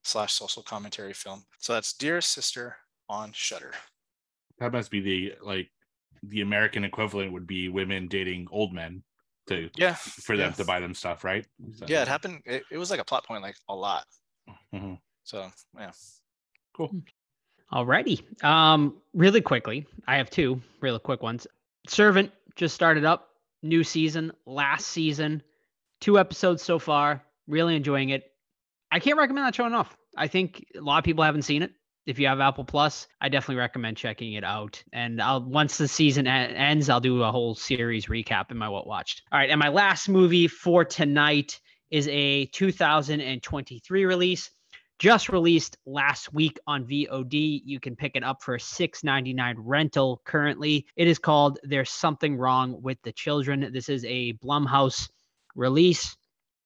slash social commentary film. So that's Dear Sister on Shudder. That must be the like the American equivalent would be women dating old men to Yeah, for them yeah. to buy them stuff, right? So- yeah, it happened. It, it was like a plot point, like a lot. Mhm. So yeah, Cool. Alrighty. Um, really quickly, I have two really quick ones. Servant just started up, new season, last season, two episodes so far. Really enjoying it. I can't recommend that show enough. I think a lot of people haven't seen it. If you have Apple Plus, I definitely recommend checking it out. And I'll once the season ends, I'll do a whole series recap in my what watched. All right, and my last movie for tonight is a 2023 release just released last week on VOD. You can pick it up for a $6.99 rental currently. It is called There's Something Wrong with the Children. This is a Blumhouse release.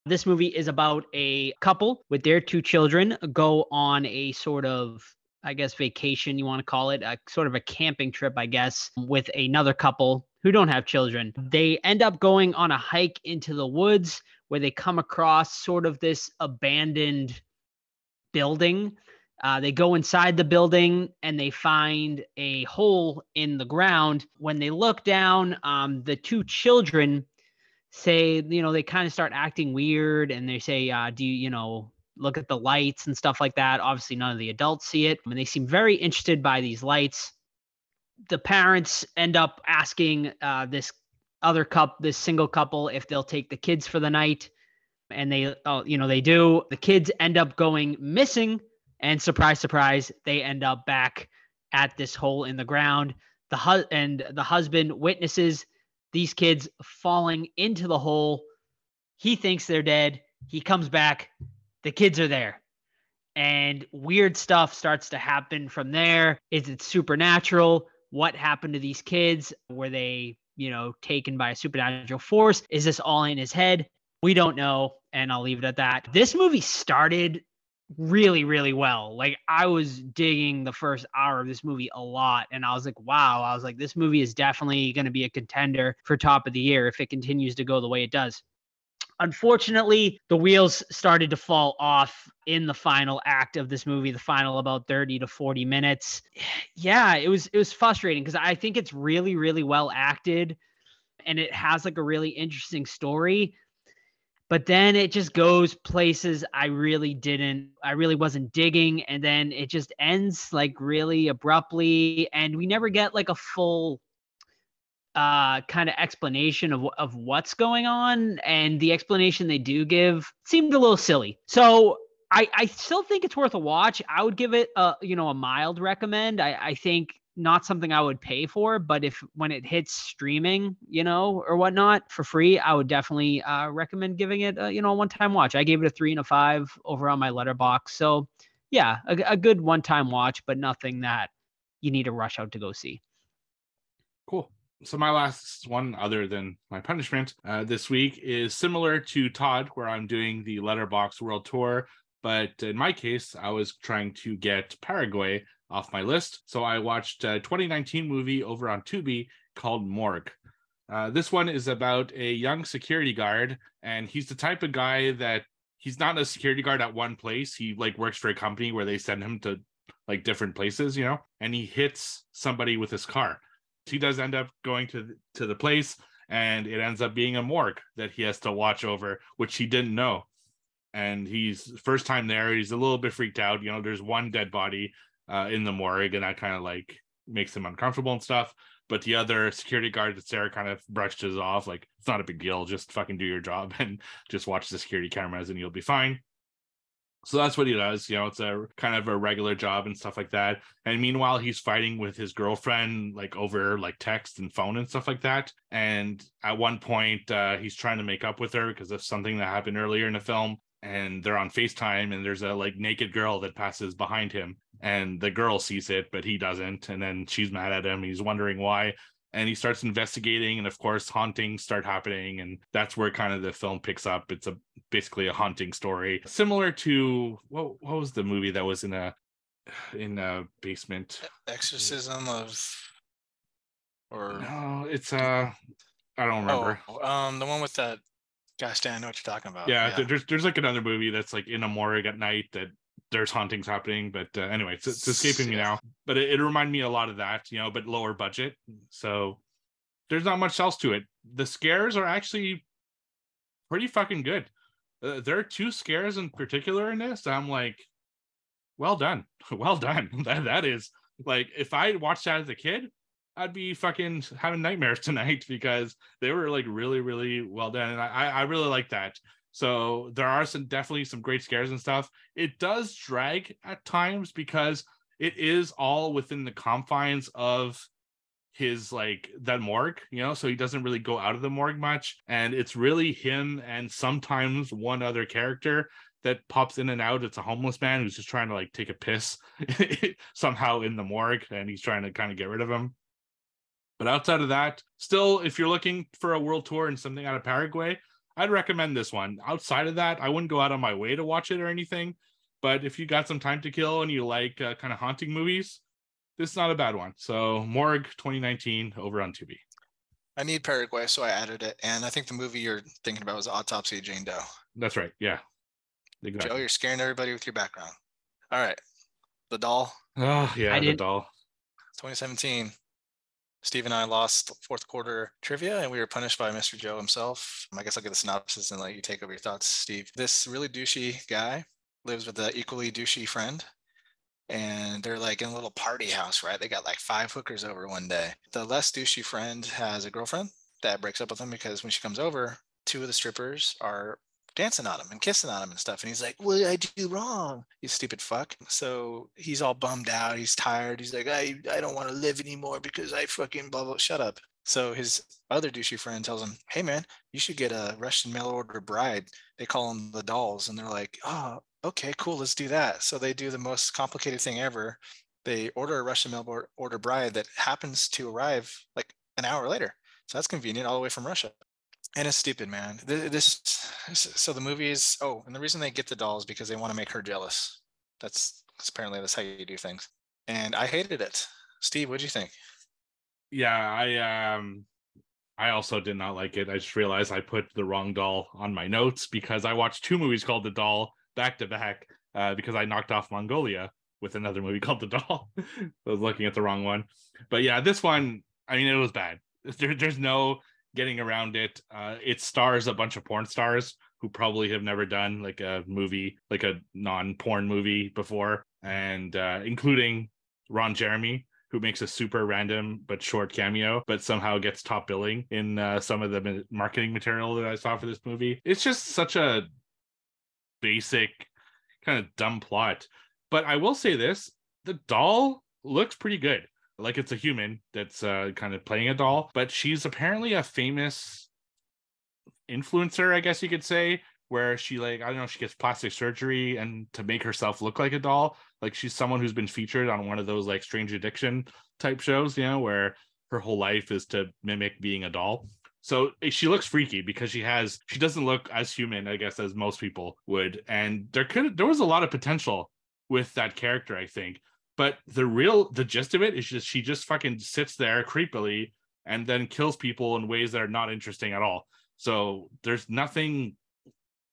This movie is about a couple with their two children go on a sort of I guess vacation you want to call it, a sort of a camping trip, I guess, with another couple who don't have children. They end up going on a hike into the woods where they come across sort of this abandoned building. Uh, they go inside the building and they find a hole in the ground. When they look down, um, the two children say, you know, they kind of start acting weird and they say, uh, Do you, you know, look at the lights and stuff like that? Obviously, none of the adults see it. I mean, they seem very interested by these lights. The parents end up asking uh, this other couple, this single couple, if they'll take the kids for the night and they oh you know they do. The kids end up going missing and surprise surprise they end up back at this hole in the ground. The hu- and the husband witnesses these kids falling into the hole. He thinks they're dead. He comes back. The kids are there. And weird stuff starts to happen from there. Is it supernatural? What happened to these kids? Were they you know taken by a supernatural force? Is this all in his head we don't know and i'll leave it at that. This movie started really really well. Like i was digging the first hour of this movie a lot and i was like wow. I was like this movie is definitely going to be a contender for top of the year if it continues to go the way it does. Unfortunately the wheels started to fall off in the final act of this movie the final about 30 to 40 minutes. Yeah it was it was frustrating because i think it's really really well acted and it has like a really interesting story but then it just goes places I really didn't, I really wasn't digging. And then it just ends like really abruptly. And we never get like a full uh kind of explanation of, of what's going on. And the explanation they do give seemed a little silly. So I, I still think it's worth a watch. I would give it a you know a mild recommend. I, I think not something I would pay for, but if when it hits streaming, you know, or whatnot for free, I would definitely uh, recommend giving it, a, you know, a one-time watch. I gave it a three and a five over on my letterbox. So, yeah, a, a good one-time watch, but nothing that you need to rush out to go see. Cool. So my last one, other than my punishment, uh, this week is similar to Todd, where I'm doing the Letterbox World Tour. But in my case, I was trying to get Paraguay off my list. So I watched a 2019 movie over on Tubi called Morgue. Uh, this one is about a young security guard, and he's the type of guy that he's not a security guard at one place. He like works for a company where they send him to like different places, you know, and he hits somebody with his car. He does end up going to to the place, and it ends up being a morgue that he has to watch over, which he didn't know. And he's first time there. He's a little bit freaked out. You know, there's one dead body uh, in the morgue, and that kind of like makes him uncomfortable and stuff. But the other security guard that Sarah kind of brushed his off, like it's not a big deal. Just fucking do your job and just watch the security cameras, and you'll be fine. So that's what he does. You know, it's a kind of a regular job and stuff like that. And meanwhile, he's fighting with his girlfriend, like over like text and phone and stuff like that. And at one point, uh, he's trying to make up with her because of something that happened earlier in the film. And they're on FaceTime, and there's a like naked girl that passes behind him, and the girl sees it, but he doesn't. And then she's mad at him. He's wondering why. And he starts investigating, and of course, hauntings start happening, and that's where kind of the film picks up. It's a basically a haunting story, similar to what what was the movie that was in a in a basement? Exorcism of, or No, it's uh, I don't remember. oh, um, the one with that. Gosh, Dan, I know what you're talking about. yeah, th- there's there's like another movie that's like in a morgue at night that there's hauntings happening. But uh, anyway, it's, it's escaping me now. But it, it reminded me a lot of that, you know, but lower budget. So there's not much else to it. The scares are actually pretty fucking good. Uh, there are two scares in particular in this. I'm like, well done, well done. that that is like if I watched that as a kid, I'd be fucking having nightmares tonight because they were like really, really well done, and I I really like that. So there are some definitely some great scares and stuff. It does drag at times because it is all within the confines of his like that morgue, you know, so he doesn't really go out of the morgue much. And it's really him and sometimes one other character that pops in and out. It's a homeless man who's just trying to like take a piss somehow in the morgue and he's trying to kind of get rid of him. But outside of that, still, if you're looking for a world tour and something out of Paraguay, I'd recommend this one. Outside of that, I wouldn't go out on my way to watch it or anything. But if you got some time to kill and you like uh, kind of haunting movies, this is not a bad one. So Morgue 2019 over on Tubi. I need Paraguay, so I added it. And I think the movie you're thinking about was Autopsy of Jane Doe. That's right. Yeah. Exactly. Joe, you're scaring everybody with your background. All right. The Doll, Oh, yeah, I the didn't- doll. 2017. Steve and I lost fourth quarter trivia and we were punished by Mr. Joe himself. I guess I'll get the synopsis and let you take over your thoughts, Steve. This really douchey guy lives with an equally douchey friend. And they're like in a little party house, right? They got like five hookers over one day. The less douchey friend has a girlfriend that breaks up with him because when she comes over, two of the strippers are dancing on him and kissing on him and stuff. And he's like, What did I do wrong? You stupid fuck. So he's all bummed out. He's tired. He's like, I, I don't want to live anymore because I fucking blah blah. Shut up. So his other douchey friend tells him, Hey man, you should get a Russian mail order bride. They call them the dolls. And they're like, Oh, okay, cool, let's do that. So they do the most complicated thing ever. They order a Russian mail order bride that happens to arrive like an hour later. So that's convenient all the way from Russia and it's stupid, man. Th- This, so the movie is. Oh, and the reason they get the dolls because they want to make her jealous. That's apparently that's how you do things. And I hated it. Steve, what'd you think? Yeah, I um I also did not like it. I just realized I put the wrong doll on my notes because I watched two movies called The Doll back to back uh, because I knocked off Mongolia with another movie called The Doll. I was looking at the wrong one. But yeah, this one, I mean, it was bad. There, there's no getting around it. Uh, it stars a bunch of porn stars who probably have never done like a movie, like a non-porn movie before, and uh, including Ron Jeremy, who makes a super random but short cameo, but somehow gets top billing in uh, some of the marketing material that I saw for this movie. It's just such a basic, kind of dumb plot. But I will say this the doll looks pretty good. Like it's a human that's uh, kind of playing a doll, but she's apparently a famous influencer, I guess you could say, where she like I don't know, she gets plastic surgery and to make herself look like a doll. Like she's someone who's been featured on one of those like strange addiction type shows, you know, where her whole life is to mimic being a doll. So eh, she looks freaky because she has she doesn't look as human, I guess, as most people would. And there could there was a lot of potential with that character, I think. But the real the gist of it is just she just fucking sits there creepily and then kills people in ways that are not interesting at all. So there's nothing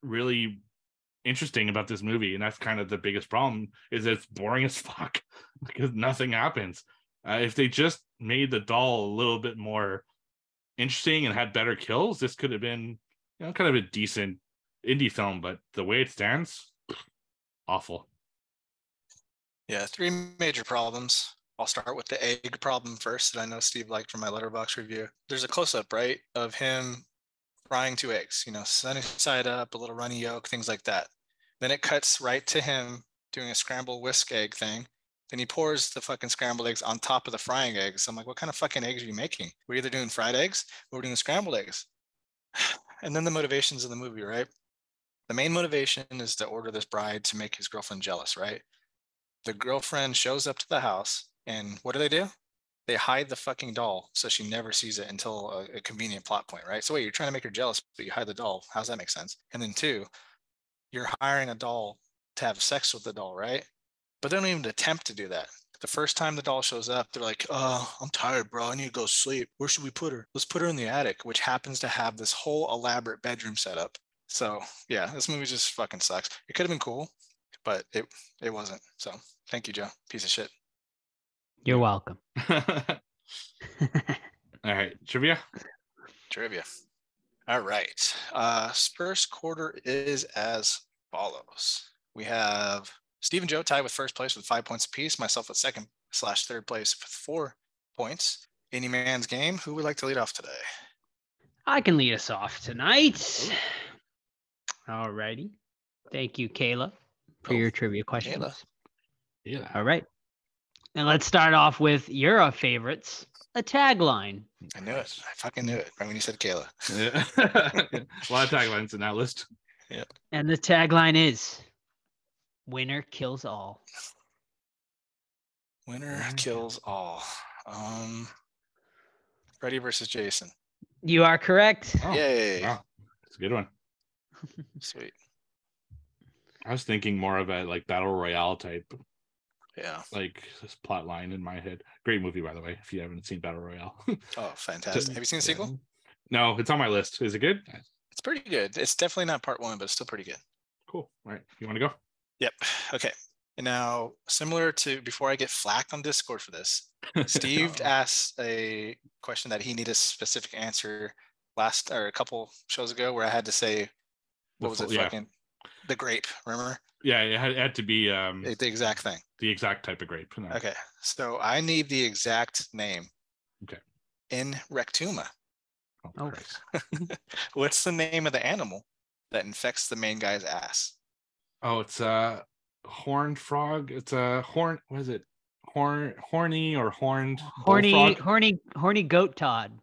really interesting about this movie, and that's kind of the biggest problem. Is it's boring as fuck because nothing happens. Uh, if they just made the doll a little bit more interesting and had better kills, this could have been you know kind of a decent indie film. But the way it stands, awful. Yeah, three major problems. I'll start with the egg problem first that I know Steve liked from my letterbox review. There's a close up, right, of him frying two eggs, you know, sunny side up, a little runny yolk, things like that. Then it cuts right to him doing a scrambled whisk egg thing. Then he pours the fucking scrambled eggs on top of the frying eggs. I'm like, what kind of fucking eggs are you making? We're either doing fried eggs or we're doing scrambled eggs. And then the motivations of the movie, right? The main motivation is to order this bride to make his girlfriend jealous, right? The girlfriend shows up to the house and what do they do they hide the fucking doll so she never sees it until a, a convenient plot point, right? So wait, you're trying to make her jealous, but you hide the doll. How's that make sense? And then two, you're hiring a doll to have sex with the doll, right? But they don't even attempt to do that. The first time the doll shows up, they're like, "Oh, I'm tired, bro. I need to go sleep. Where should we put her? Let's put her in the attic," which happens to have this whole elaborate bedroom setup. So yeah, this movie just fucking sucks. It could have been cool, but it it wasn't. So thank you, Joe. Piece of shit. You're welcome. All right, trivia. Trivia. All right. Uh, first quarter is as follows. We have Steve and Joe tied with first place with five points apiece. Myself with second slash third place with four points. Any man's game. Who would like to lead off today? I can lead us off tonight. All righty. Thank you, Kayla, for Oh, your trivia questions. Yeah. All right. And let's start off with your favorites, a tagline. I knew it. I fucking knew it. Right when you said Kayla. Yeah. a lot of taglines in that list. Yeah. And the tagline is Winner kills all. Winner kills all. Um, Freddy versus Jason. You are correct. Oh, Yay! Wow. It's a good one. Sweet. I was thinking more of a like battle royale type, Yeah. like this plot line in my head. Great movie, by the way, if you haven't seen Battle Royale. Oh, fantastic. Have you seen the sequel? No, it's on my list. Is it good? It's pretty good. It's definitely not part one, but it's still pretty good. Cool. All right. You want to go? Yep. Okay. And now, similar to before I get flacked on Discord for this, Steve asked a question that he needed a specific answer last or a couple shows ago, where I had to say, what was it? yeah. Fucking the grape. Remember Yeah, it had, it had to be um, the, the exact thing. the exact type of grape. No. Okay. So I need the exact name. Okay. In Rectuma. Oh, Oh. What's the name of the animal that infects the main guy's ass? Oh, it's a horned frog. It's a horn. What is it? Horn, horny or horned Horny, bullfrog? horny, horny goat Todd.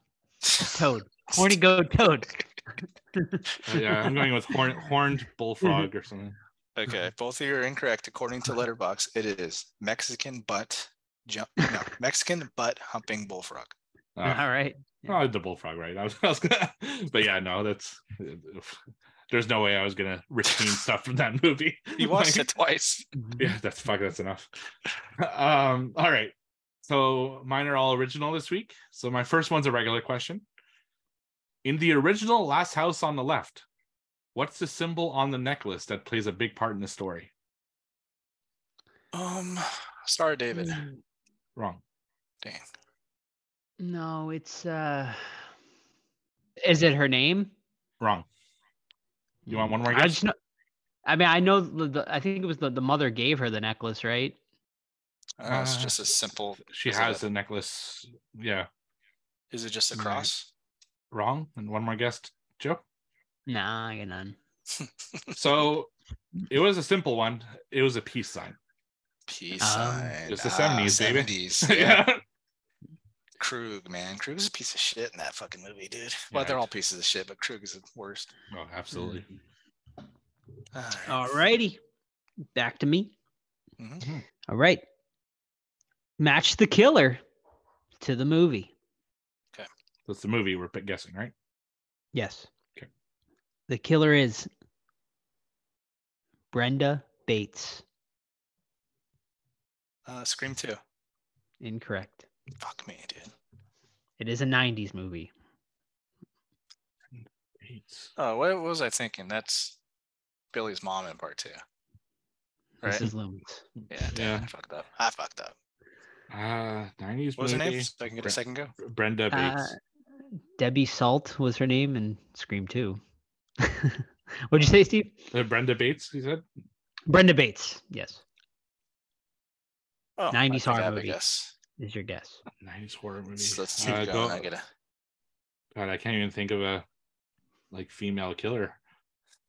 Toad. Horny goat toad. Uh, yeah, I'm going with horn, horned bullfrog or something. Okay, both of you are incorrect. According to Letterbox, it is Mexican butt jump. No, Mexican butt humping bullfrog. Uh, All right. oh, the bullfrog, right? I was, I was gonna, but yeah, no, that's. There's no way I was gonna retain stuff from that movie. You watched Like, it twice. Yeah, that's fuck. That's enough. Um. All right. So mine are all original this week. So my first one's a regular question. In the original Last House on the Left, what's the symbol on the necklace that plays a big part in the story? Um, Star David. Mm, Wrong. Dang. No, it's uh Is it her name? Wrong. You want one more I just know I mean, I know the, the I think it was the, the mother gave her the necklace, right? Uh, it's Uh, just a simple. She has that. a necklace. Yeah. Is it just a Right. cross? Wrong. And one more guest, Joe. Nah, I got none. So it was a simple one. It was a peace sign. Peace Um, sign. It's the Ah, 70s, baby. 70s, Yeah. yeah. Krug, man. Krug is a piece of shit in that fucking movie, dude. Yeah, Well, they're all pieces of shit, but Krug is the worst. Oh, absolutely. All right. All righty. Back to me. Mhm. All right. Match the killer to the movie. That's the movie we're guessing, right? Yes. Okay. The killer is Brenda Bates. Uh, Scream 2. Incorrect. Fuck me, dude. It is a 90s movie. Eight. Oh, what was I thinking? That's Billy's mom in part two. Right? Mrs. Loomis. Yeah, damn, Yeah. I fucked up. I fucked up. Uh, 90s What was her movie. name? So I can get a second go. Brenda Bates. Uh, Debbie Salt was her name in Scream 2. What'd you say, Steve? Uh, Brenda Bates, you said? Brenda Bates. Yes, Oh, 90s I think I horror movie. guess. is your guess. 90s horror movie. Let's, let's keep Uh, going. go- I gotta. God, I can't even think of a like female killer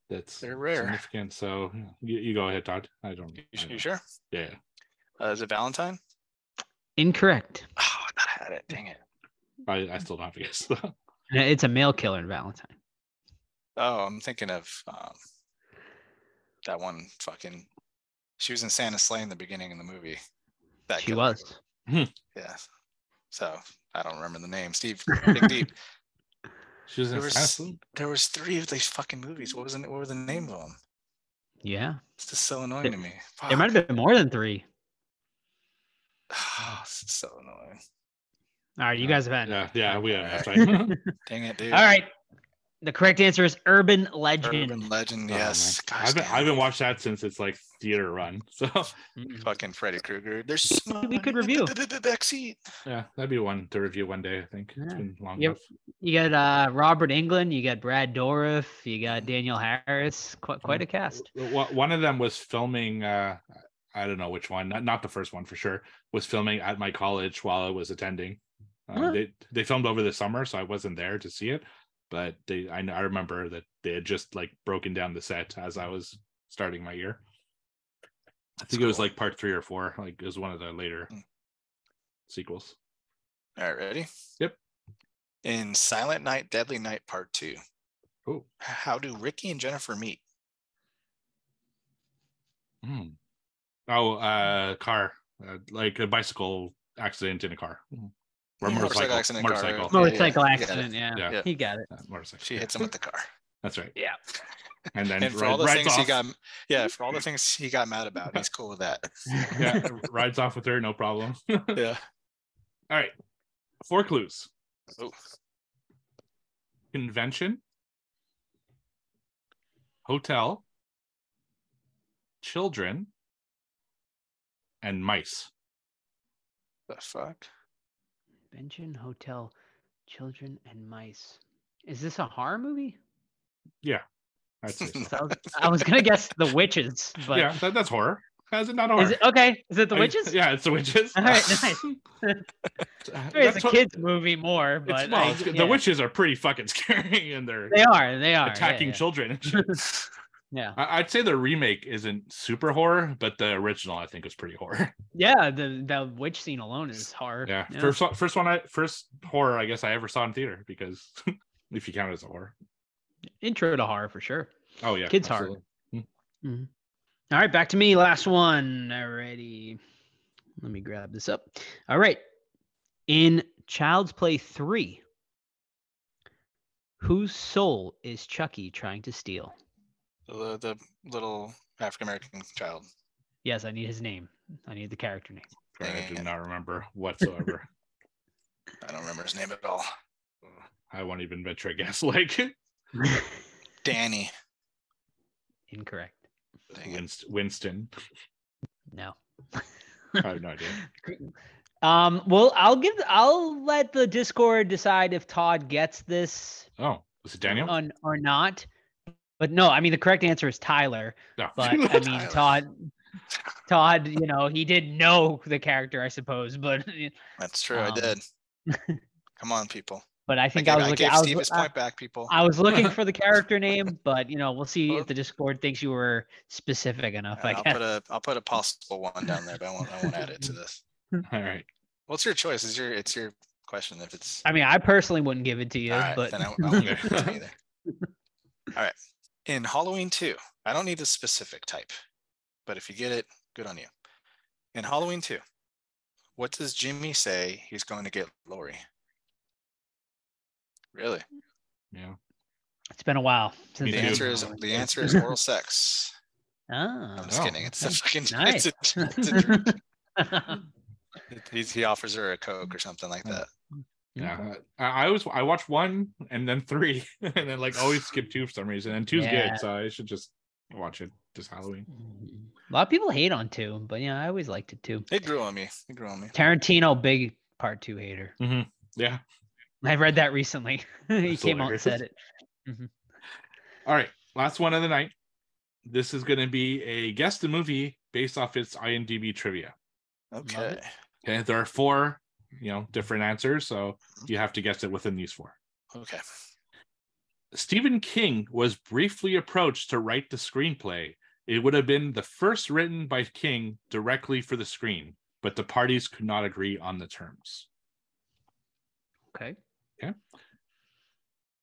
that's They're rare. significant. So you, you go ahead, Todd. I don't. You, I you don't- sure? Yeah. Uh, is it Valentine? Incorrect. Oh, I thought I had it. Dang it. I, I still don't have to guess. It's a male killer in Valentine. Oh, I'm thinking of um, that one fucking. She was in Santa's Slay in the beginning of the movie. That She killer. was. Yeah. So I don't remember the name. Steve, dig deep. She was in There was Assassin? there was three of these fucking movies. What was the, what were the name of them? Yeah. It's just so annoying There- to me. There might have been more than three. Fuck. it's so annoying. All right, you guys have had. Yeah, yeah, we have Alright. Dang it, dude. All right. The correct answer is Urban Legend. Urban Legend, Oh, man. yes. I Gosh, haven't, damn I haven't it. watched that since it's like theater run. So fucking Freddy Krueger. There's We could smoke in the review. backseat. yeah, that'd be one to review one day. I think it's Yeah. been long Yep. enough. You got uh, Robert Englund. You got Brad Dourif. You got Danielle Harris. Quite, quite a cast. W- w- One of them was filming. uh I don't know which one. Not, not the first one for sure. Was filming at my college while I was attending. Uh, Huh. They they filmed over the summer, so I wasn't there to see it. But they, I, I remember that they had just like broken down the set as I was starting my year. I think it was like part three or four. Like it was one of the later Hmm. sequels. All right, ready? Yep. In Silent Night, Deadly Night Part Two. Oh, How do Ricky and Jennifer meet? Hmm. Oh, uh, car, uh, like a bicycle accident in a car, or Yeah, motorcycle, accident in a car, motorcycle, right? Yeah, Motorcycle you got accident. Yeah, Yeah. Yeah. he got it. Uh, motorcycle. She yeah. hits him with the car. That's right. Yeah. And then And for ri- all the rides things he off. got, yeah, for all the things he got mad about, he's cool with that. yeah, rides off with her, no problem. Yeah. All right. four clues: Oh, convention, hotel, children, and mice. the fuck? Benjamin Hotel, Children and Mice. Is this a horror movie? Yeah, so. So I, was, gonna guess The Witches, but yeah, that, that's horror. How's it not horror? is it okay? Is it The I- Witches? Yeah, it's the witches. All right, nice. Uh, It's a what- kids movie more, but well, I- yeah. the witches are pretty fucking scary, and they're They are. They are yeah, attacking yeah. children. Yeah, I- I'd say the remake isn't super horror, but the original I think was pretty horror. yeah. The the witch scene alone is horror. Yeah, first one- first one I first horror I guess I ever saw in theater because if you count it as a horror. intro to horror for sure. Oh yeah, Kids horror. absolutely. Hmm. Mm-hmm. All right, back to me. Last one. Alrighty. Let me grab this up. All right. In Child's Play 3, whose soul is Chucky trying to steal? The, the little African American child. Yes, I need his name. I need the character name. Sorry, I do not remember whatsoever. I don't remember his name at all. I won't even venture a guess. Like Danny. Incorrect. Dang. Winst- Winston. No. I have no idea. Um, well, I'll give I'll let the Discord decide if Todd gets this Oh, was it Daniel? on or not. But no, I mean the correct answer is Tyler. no. But I mean Tyler. Todd Todd, you know, he did know the character, I suppose, but That's true. I Um, did. Come on, people. but I I think gave, I was I looking gave I was, Steve his I, point back, people. I was looking for the character name, but you know, we'll see if the Discord thinks you were specific enough, I I'll guess. put a I'll put a possible one down there, but I won't I won't add it to this. All right. What's your choice? Is your it's your question if it's I mean, I personally wouldn't give it to you, all right, but then I, I won't give it to me either. All right. In Halloween 2, I don't need the specific type, but if you get it, good on you. In Halloween 2, what does Jimmy say he's going to get Laurie? Really? Yeah. it's been a while since The I answer did is the answer is oral sex. Oh, I'm just Oh, kidding. It's a fucking Nice. it's a, it's a drink. He's, he offers her a coke or something like hmm. that. Yeah. Uh, I, I was I watched one and then three and then like always skip two for some reason. And two's Yeah. good, so I should just watch it this Halloween. A lot of people hate on two, but yeah, I always liked it too. It grew on me. It grew on me. Tarantino, big part two hater. Mm-hmm. Yeah. I read that recently. he That's came out and said hilarious. it. Mm-hmm. All right. Last one of the night. This is gonna be a guess the movie based off its IMDb trivia. Okay. Okay. There are four, you know, different answers, so mm-hmm. you have to guess it within these four. Okay. Stephen King was briefly approached to write the screenplay. It would have been the first written by King directly for the screen, but the parties could not agree on the terms. Okay. Okay.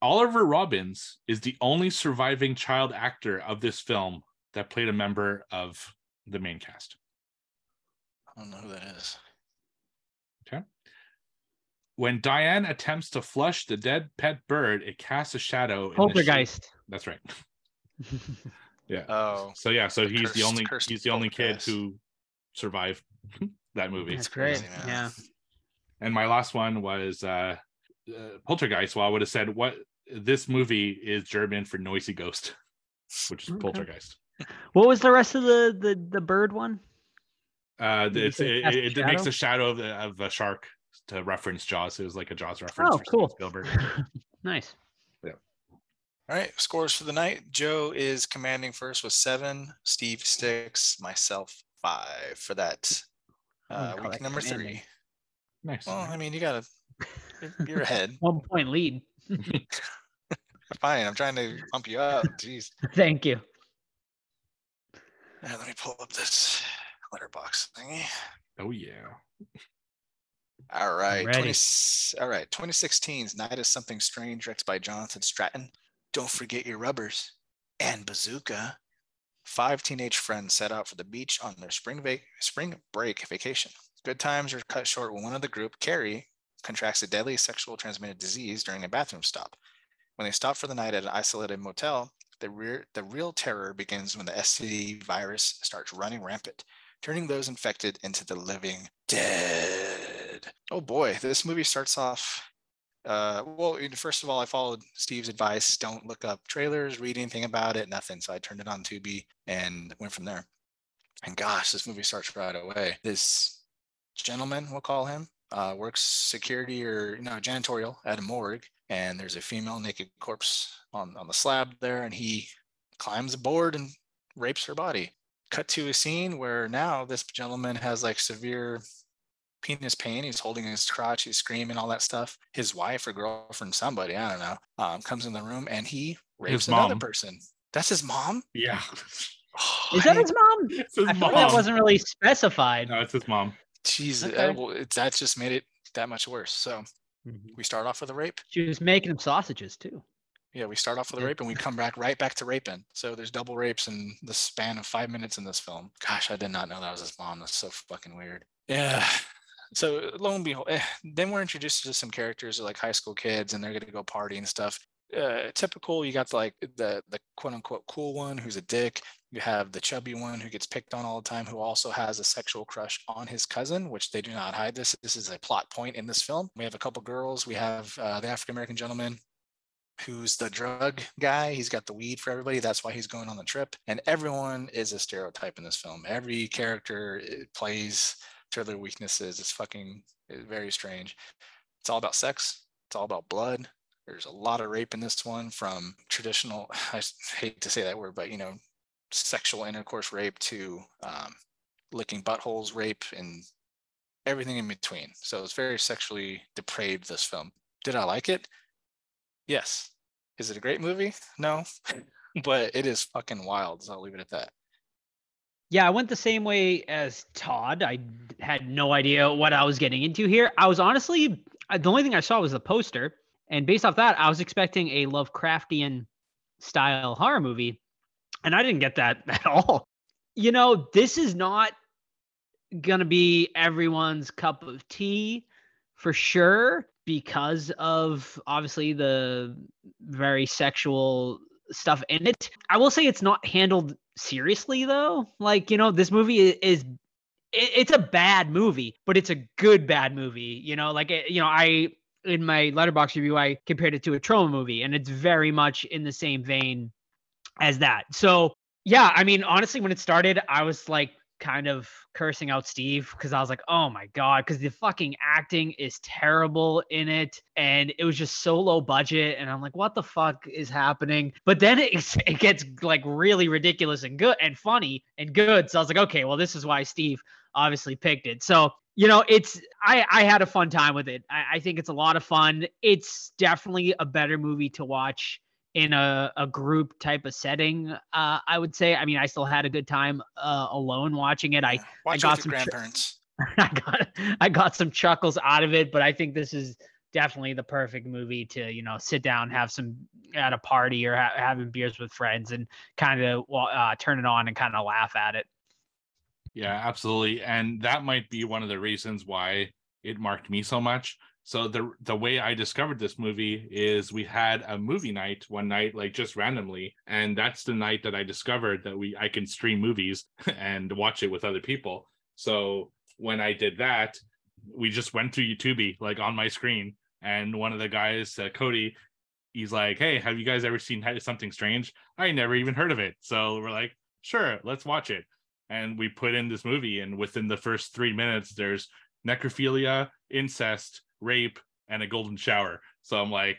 Oliver Robbins is the only surviving child actor of this film that played a member of the main cast. I don't know who that is. When Diane attempts to flush the dead pet bird, it casts a shadow. in the Poltergeist. That's right. Yeah. Oh, So yeah, so The he's the only he's the only kid who survived that movie. That's great. crazy, man. Yeah. And my last one was uh, uh Poltergeist. Well, I would have said what this movie is German for noisy ghost, which is Okay. Poltergeist. What was the rest of the the the bird one? Uh, Did it's, it, it, it makes a shadow of, the- of a shark to reference Jaws. It was like a Jaws reference. Oh, for Steven cool. Spielberg. nice. Yeah. All right. Scores for the night. Joe is commanding first with seven. Steve six. Myself five for that uh, call week that number commanding. three. Nice. Well, I mean, you gotta. you're- You're ahead. One point lead. Fine. I'm trying to pump you up. Jeez. Thank you. Let me pull up this letterbox thingy. oh yeah. All right. ready. 20, all right. 2016's Night of Something Strange, directed by Jonathan Straiton. Don't forget your rubbers and bazooka. Five teenage friends set out for the beach on their spring vac- spring break vacation. Good times are cut short when one of the group, Carrie, contracts a deadly sexual transmitted disease during a bathroom stop. When they stop for the night at an isolated motel, the, rear, the real terror begins when the STD virus starts running rampant, turning those infected into the living dead. Oh boy, this movie starts off. Uh, well, first of all, I followed Steve's advice. Don't look up trailers, read anything about it, nothing. So I turned it on Tubi and went from there. And gosh, this movie starts right away. This gentleman, we'll call him, uh, works security or you know janitorial at a morgue, and there's a female naked corpse on on the slab there, and he climbs aboard and rapes her body. Cut to a scene where now this gentleman has like severe penis pain. He's holding his crotch, he's screaming, all that stuff. His wife or girlfriend, somebody, I don't know, um, comes in the room and he rapes another mom. person. That's his mom? Yeah. Oh, Is I that his mom? it's his I thought mom. that wasn't really specified. No, it's his mom. Jeez, Okay. uh, well, it, that just made it that much worse. So Mhm. we start off with a rape. She was making him sausages too. Yeah, we start off with a rape and we come back right back to raping. So there's double rapes in the span of five minutes in this film. Gosh, I did not know that was his mom. That's so fucking weird. Yeah. So lo and behold, eh, then we're introduced to some characters like high school kids and they're gonna go party and stuff. Uh, typical, you got like the the quote unquote cool one who's a dick. You have the chubby one who gets picked on all the time, who also has a sexual crush on his cousin, which they do not hide. This this is a plot point in this film. We have a couple girls. We have uh, the African American gentleman who's the drug guy. He's got the weed for everybody. That's why he's going on the trip. And everyone is a stereotype in this film. Every character eh, plays to their weaknesses. It's fucking eh, very strange. It's all about sex. It's all about blood. There's a lot of rape in this one from traditional, I hate to say that word, but you know, sexual intercourse rape to um, licking buttholes rape and everything in between. So it's very sexually depraved, this film. Did I like it? Yes. Is it a great movie? No. but it is fucking wild. So I'll leave it at that. Yeah, I went the same way as Todd. I had no idea what I was getting into here. I was honestly, uh, the only thing I saw was the poster. And based off that, I was expecting a Lovecraftian style horror movie. And I didn't get that at all. You know, this is not going to be everyone's cup of tea for sure because of obviously the very sexual stuff in it. I will say it's not handled seriously though. Like, you know, this movie i- is it's a bad movie, but it's a good bad movie. You know, like you know, I in my letterbox review I compared it to a Troma movie and it's very much in the same vein as that. So, yeah, I mean, honestly when it started, I was like kind of cursing out Steve because I was like, oh my God, because the fucking acting is terrible in it. And it was just so low budget. And I'm like, what the fuck is happening? But then it, it gets like really ridiculous and good and funny and good. So I was like, okay, well, this is why Steve obviously picked it. So, you know, it's I I had a fun time with it. I, I think it's a lot of fun. It's definitely a better movie to watch in a, a group type of setting uh i would say i mean i still had a good time uh alone watching it i Yeah. Watch it got with your some tr- grandparents. I got I got some chuckles out of it, but I think this is definitely the perfect movie to you know sit down, have some at a party or ha- having beers with friends, and kind of uh, turn it on and kind of laugh at it. Yeah, absolutely. And that might be one of the reasons why it marked me so much So the the way I discovered this movie is we had a movie night one night, like just randomly, and that's the night that I discovered that we I can stream movies and watch it with other people. So when I did that, we just went through YouTube like on my screen, and one of the guys, uh, Cody, he's like, "Hey, have you guys ever seen something strange? I never even heard of it." So we're like, "Sure, let's watch it." And we put in this movie, and within the first three minutes, there's necrophilia, incest, rape, and a golden shower. So I'm like,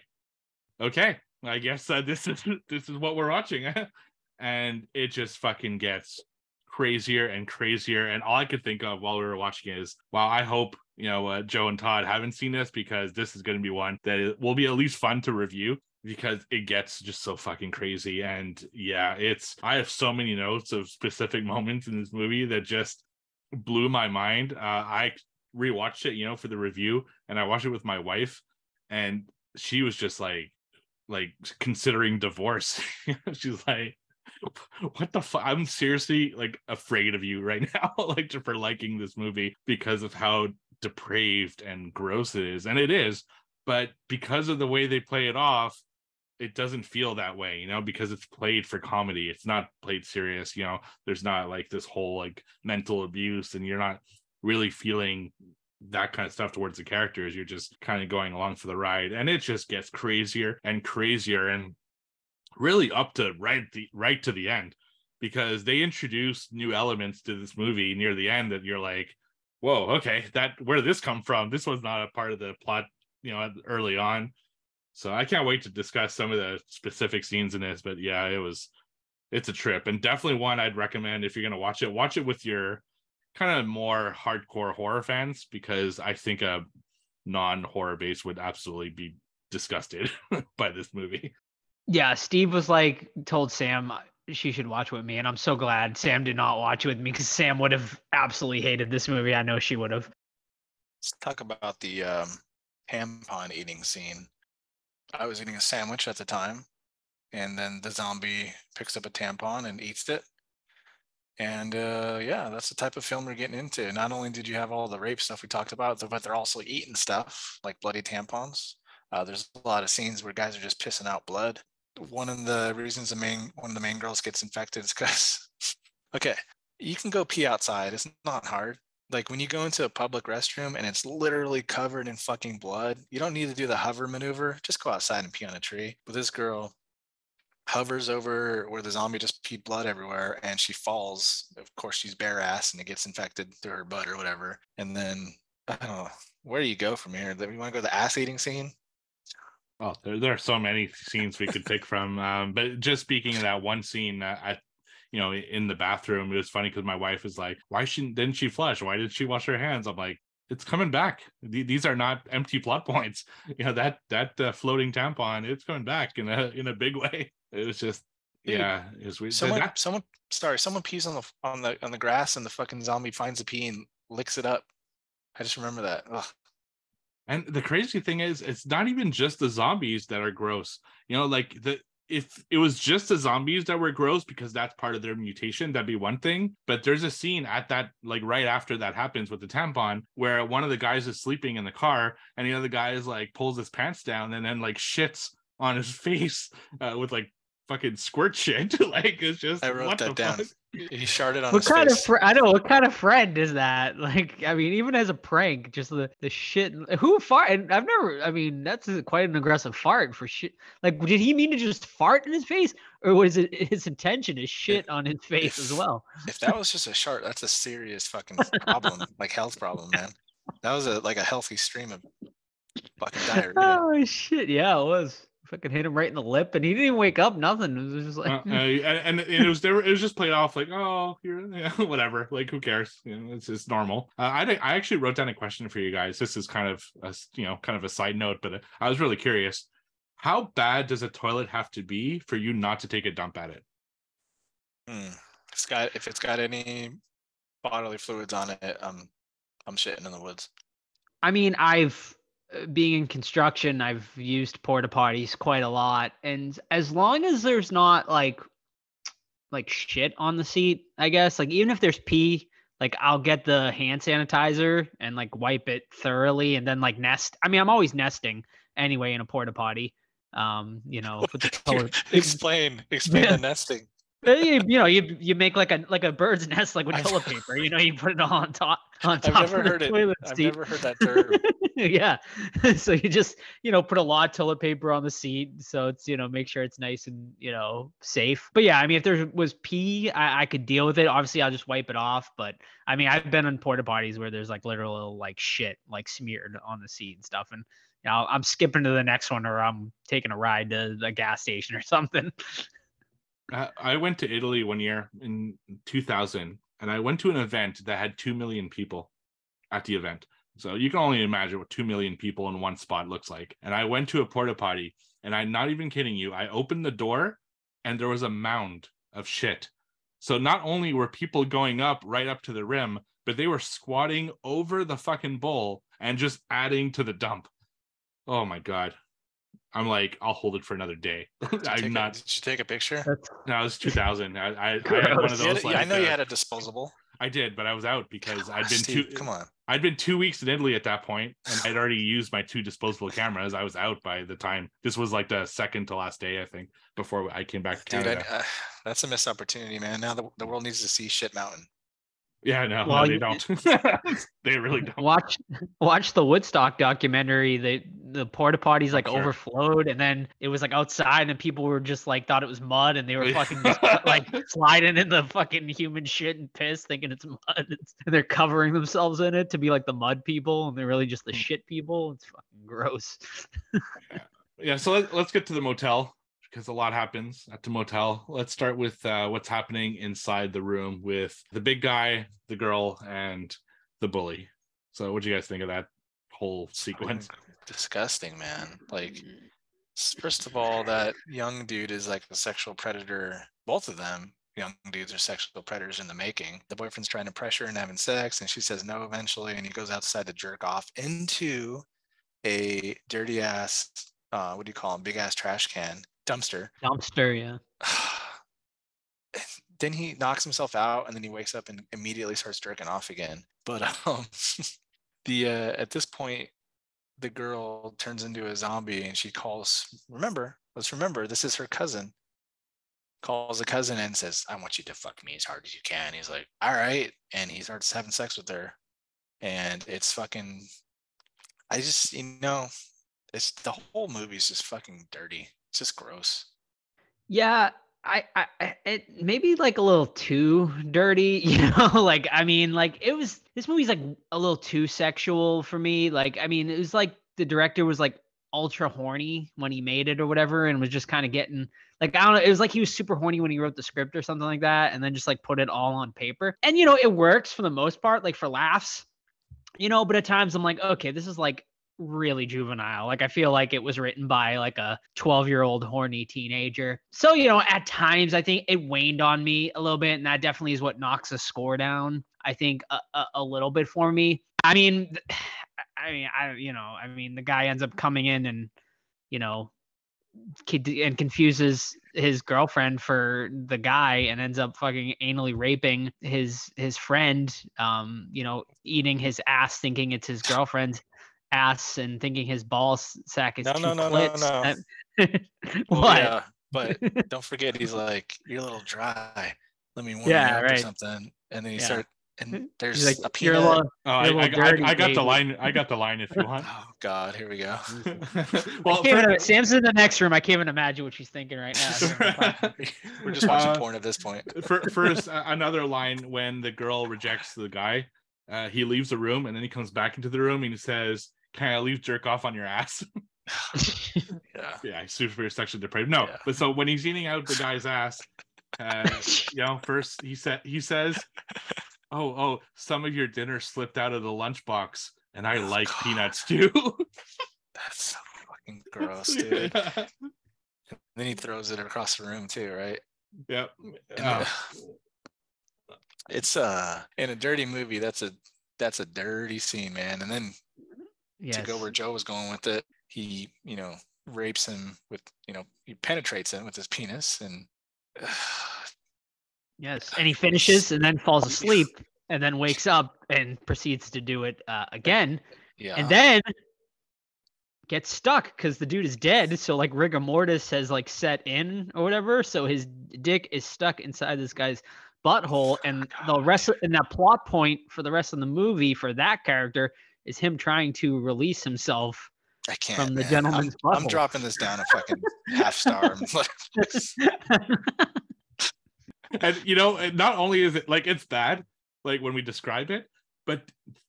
okay, I guess uh, this is this is what we're watching, and it just fucking gets crazier and crazier. And all I could think of while we were watching is, wow, I hope you know uh, Joe and Todd haven't seen this because this is going to be one that will be at least fun to review because it gets just so fucking crazy. And yeah, it's I have so many notes of specific moments in this movie that just blew my mind. Uh, I rewatched it, you know, for the review, and I watched it with my wife, and she was just like, like considering divorce. She's like, "What the fuck?" I'm seriously like afraid of you right now, like for liking this movie because of how depraved and gross it is, and it is. But because of the way they play it off, it doesn't feel that way, you know, because it's played for comedy. It's not played serious, you know. There's not like this whole like mental abuse, and you're not really feeling that kind of stuff towards the characters. You're just kind of going along for the ride, and it just gets crazier and crazier, and really up to right the right to the end, because they introduce new elements to this movie near the end that you're like, whoa, okay, that where did this come from? This was not a part of the plot, you know, early on. So I can't wait to discuss some of the specific scenes in this. But yeah, it was it's a trip and definitely one I'd recommend if you're gonna watch it. Watch it with your kind of more hardcore horror fans because I think a non-horror base would absolutely be disgusted by this movie. Yeah, Steve was like told Sam she should watch with me, and I'm so glad Sam did not watch with me because Sam would have absolutely hated this movie. I know she would have. Let's talk about the um, tampon eating scene. I was eating a sandwich at the time, and then the zombie picks up a tampon and eats it. And uh, yeah, that's the type of film we're getting into. Not only did you have all the rape stuff we talked about, but they're also eating stuff like bloody tampons. Uh, there's a lot of scenes where guys are just pissing out blood. One of the reasons the main one of the main girls gets infected is because, okay, you can go pee outside. It's not hard. Like when you go into a public restroom and it's literally covered in fucking blood, you don't need to do the hover maneuver. Just go outside and pee on a tree. But this girl, hovers over where the zombie just peed blood everywhere and she falls. Of course, she's bare ass and it gets infected through her butt or whatever. And then I don't know where do you go from here. Do you want to go to the ass eating scene? Oh, there, there are so many scenes we could pick from. Um, but just speaking of that one scene uh, at you know in the bathroom, it was funny because my wife was like, "Why she didn't she flush? Why did she wash her hands?" I'm like, it's coming back. These are not empty plot points. You know that that uh, floating tampon, it's coming back in a in a big way. It was just Dude, yeah, it was weird. Someone, that, someone, sorry, someone pees on the on the on the grass, and the fucking zombie finds the pee and licks it up. I just remember that. Ugh. And the crazy thing is, it's not even just the zombies that are gross. You know, like the if it was just the zombies that were gross because that's part of their mutation, that'd be one thing. But there's a scene at that, like right after that happens with the tampon, where one of the guys is sleeping in the car and the other guy is like pulls his pants down and then like shits on his face uh, with like fucking squirt shit. like it's just I wrote that down. Fuck? He sharded on what kind face. of fr- I know what kind of friend is that? Like I mean, even as a prank, just the the shit. Who fart? And I've never. I mean, that's quite an aggressive fart for shit. Like, did he mean to just fart in his face, or was it his intention to shit on his face if, as well? If that was just a shart, that's a serious fucking problem, like health problem, man. That was a like a healthy stream of fucking diarrhea. Oh shit! Yeah, it was fucking hit him right in the lip, and he didn't even wake up. Nothing. It was just like, uh, uh, and, and, it was there. It was just played off like, oh, you're yeah, whatever. Like, who cares? You know, it's just normal. Uh, I I actually wrote down a question for you guys. This is kind of a you know kind of a side note, but uh, I was really curious. How bad does a toilet have to be for you not to take a dump at it? Hmm. It's got if it's got any bodily fluids on it, I'm I'm shitting in the woods. I mean, I've being in construction, I've used porta potties quite a lot, and as long as there's not like like shit on the seat, I guess like even if there's pee like I'll get the hand sanitizer and like wipe it thoroughly and then like nest. I mean, I'm always nesting anyway in a porta potty. Um, you know, with the explain, explain Yeah. the nesting. You, you know, you you make like a like a bird's nest like with I've- toilet paper. You know, you put it all on top on I've top never of the heard it. toilet I've never heard that term. yeah. so you just, you know, put a lot of toilet paper on the seat. So it's, you know, make sure it's nice and, you know, safe. But yeah, I mean, if there was pee, I, I could deal with it. Obviously, I'll just wipe it off. But I mean, I've been on porta potties where there's like literal like shit like smeared on the seat and stuff. And, you know, I'm skipping to the next one or I'm taking a ride to the gas station or something. I went to Italy one year in 2000, and I went to an event that had 2 million people at the event. So you can only imagine what 2 million people in one spot looks like. And I went to a porta potty, and I'm not even kidding you. I opened the door, and there was a mound of shit. So not only were people going up right up to the rim, but they were squatting over the fucking bowl and just adding to the dump. Oh my God. I'm like, I'll hold it for another day. Did you take I'm a- not. Did you take a picture? No, it was 2000. I, I, I had one of Gross. You had those. I like, know you uh, had a disposable. I did, but I was out because I'd been Steve, two. Come on. I'd been two weeks in Italy at that point, and I'd already used my two disposable cameras. I was out by the time. This was like the second to last day, I think, before I came back to Dude, Canada. I, uh, that's a missed opportunity, man. Now the, the world needs to see Shit Mountain. yeah, no, Well, no, they you- don't. they really don't. watch watch the Woodstock documentary. They the porta potties like Sure. overflowed, and then it was like outside, and people were just like thought it was mud, and they were fucking just, like sliding in the fucking human shit and piss, thinking it's mud, and they're covering themselves in it to be like the mud people, and they're really just the Hmm. shit people. It's fucking gross. yeah so let, let's get to the motel because a lot happens at the motel let's start with uh, what's happening inside the room with the big guy the girl and the bully so what do you guys think of that whole sequence Disgusting, man. Like, first of all, that young dude is like a sexual predator. Both of them, young dudes, are sexual predators in the making. The boyfriend's trying to pressure her and having sex, and she says no eventually, and he goes outside to jerk off into a dirty ass, uh, what do you call them? Big ass trash can dumpster. Dumpster, yeah. then he knocks himself out and then he wakes up and immediately starts jerking off again but um the uh at this point the girl turns into a zombie and she calls remember let's remember this is her cousin. Calls a cousin and says i want you to fuck me as hard as you can. He's like all right. And he starts having sex with her. And it's fucking i just you know it's the whole movie's just fucking dirty. It's just gross. Yeah, I, I, it maybe like a little too dirty, you know. like, I mean, like it was. This movie's like a little too sexual for me. Like, I mean, it was like the director was like ultra horny when he made it or whatever, and was just kind of getting like I don't know. It was like he was super horny when he wrote the script or something like that, and then just like put it all on paper. And you know, it works for the most part, like for laughs, you know. But at times, I'm like, okay, this is like really juvenile. Like I feel like it was written by like a 12 year old horny teenager. So, you know, at times I think it waned on me a little bit. And that definitely is what knocks the score down, I think, a, a, a little bit for me. I mean, I mean, I, you know, I mean, the guy ends up coming in and, you know, and confuses his girlfriend for the guy and ends up fucking anally raping his his friend um you know eating his ass thinking it's his girlfriend's ass and thinking his ball sack is No, two no, no, no, clits. no. That- Well, what yeah, but don't forget he's like, you're a little dry. Let me warm Yeah, you up or right. something. And then he Yeah. start and there's like a you're a peanut. little, Oh, I, You're a I, little I, I got the line. I got the line if you want. Oh God, here we go. well, I can't Sam's in the next room. I can't even imagine what she's thinking right now. We're just watching Uh, porn at this point. for, first, uh, another line when the girl rejects the guy, uh, he leaves the room and then he comes back into the room and he says, "Can I leave jerk off on your ass?" Yeah. yeah, super sexually depraved. No, Yeah. but so when he's eating out the guy's ass, uh, you know, first he said he says, "Oh, oh, some of your dinner slipped out of the lunchbox, and I Oh, like God. peanuts too." That's so fucking gross, dude. Then he throws it across the room too, right? yep. Uh, it's uh in a dirty movie, that's a that's a dirty scene, man. And then yes. to go where Joe was going with it, he, you know, rapes him with, you know, he penetrates him with his penis and Yes. And he finishes and then falls asleep and then wakes up and proceeds to do it uh, again, Yeah. and then gets stuck because the dude is dead. So like rigor mortis has like set in or whatever. So his dick is stuck inside this guy's butthole, and the rest of, and that plot point for the rest of the movie for that character is him trying to release himself I can't. from the man. gentleman's I'm, I'm dropping this down a fucking half star. And you know, not only is it like it's bad, like when we describe it, but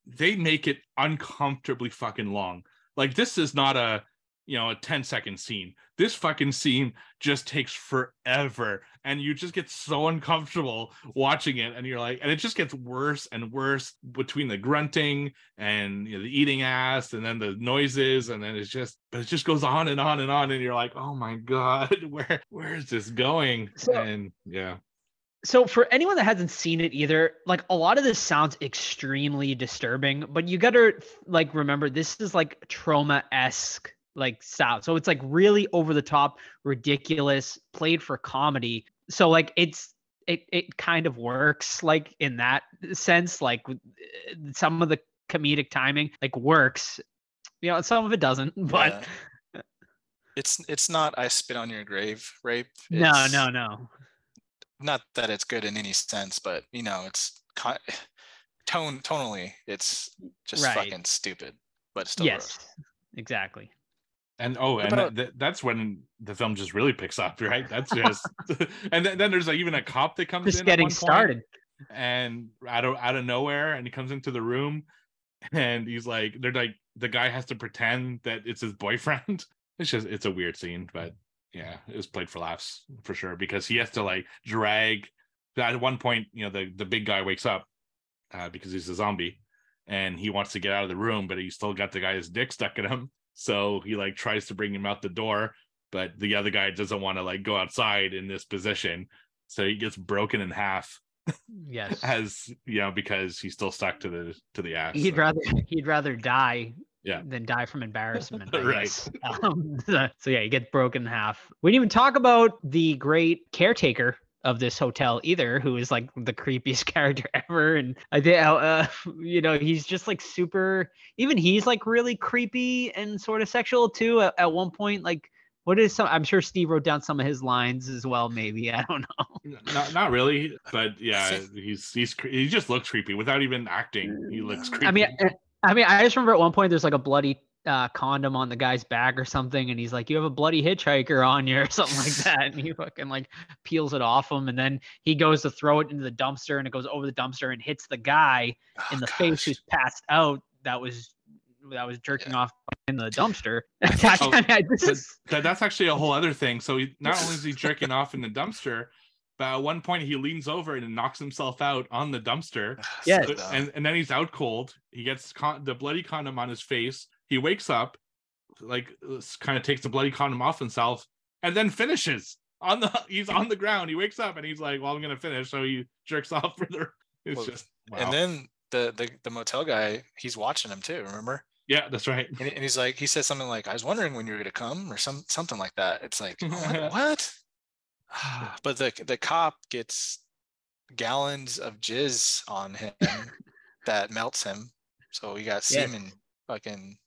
they make it uncomfortably fucking long. Like this is not a you know a 10 second scene. This fucking scene just takes forever, and you just get so uncomfortable watching it, and you're like, and it just gets worse and worse between the grunting and you know, the eating ass, and then the noises, and then it's just, but it just goes on and on and on, and you're like, oh my god, where where is this going? So- and yeah. so for anyone that hasn't seen it either like a lot of this sounds extremely disturbing but you gotta like remember this is like Troma-esque like sound so it's like really over the top ridiculous played for comedy. So like it's it, it kind of works like in that sense like eh, some of the comedic timing like works. You know some of it doesn't but yeah. it's it's not I spit on your grave rape. no It's- no no. Not that it's good in any sense, but you know, it's con- tone tonally, it's just Right. fucking stupid, but still yes. Exactly And oh, and that, that's when the film just really picks up, right? That's just, and then, then there's like even a cop that comes just in getting started and out of out of nowhere, and he comes into the room, and he's like, they're like, the guy has to pretend that it's his boyfriend. It's just, it's a weird scene, but yeah, it was played for laughs for sure because he has to like drag. At one point, you know, the the big guy wakes up uh, because he's a zombie, and he wants to get out of the room, but he's still got the guy's dick stuck in him. So he like tries to bring him out the door, but the other guy doesn't want to like go outside in this position. So he gets broken in half yes as you know, because he's still stuck to the to the ass. He'd so- rather he'd rather die Yeah. than die from embarrassment. Right. Um, so, so yeah, he gets broken in half. We didn't even talk about the great caretaker of this hotel either, who is like the creepiest character ever. And I think, uh, you know, he's just like super. Even he's like really creepy and sort of sexual too. At, at one point, like. What is some? I'm sure Steve wrote down some of his lines as well. Maybe I don't know. not not really, but yeah, he's he's he just looks creepy without even acting. He looks creepy. I mean, I- I mean, I just remember at one point there's like a bloody uh, condom on the guy's back or something, and he's like, "You have a bloody hitchhiker on you" or something like that, and he fucking like peels it off him, and then he goes to throw it into the dumpster, and it goes over the dumpster and hits the guy in Oh, the face who's passed out. That was that was jerking off in the dumpster. Oh, this but is that, that's actually a whole other thing. So he, not only is he jerking off in the dumpster, but at one point he leans over and knocks himself out on the dumpster. Yes. So and and then he's out cold. He gets con- the bloody condom on his face. He wakes up, like kind of takes the bloody condom off himself, and then finishes on the. He's on the ground. He wakes up and he's like, "Well, I'm gonna finish." So he jerks off for the. It's Well, just wow. And then the, the the motel guy, he's watching him too. Remember? yeah, that's right. And, and he's like, he says something like, "I was wondering when you were gonna come," or some something like that. It's like, what? what? but the the cop gets gallons of jizz on him that melts him. So we got Yes. semen fucking.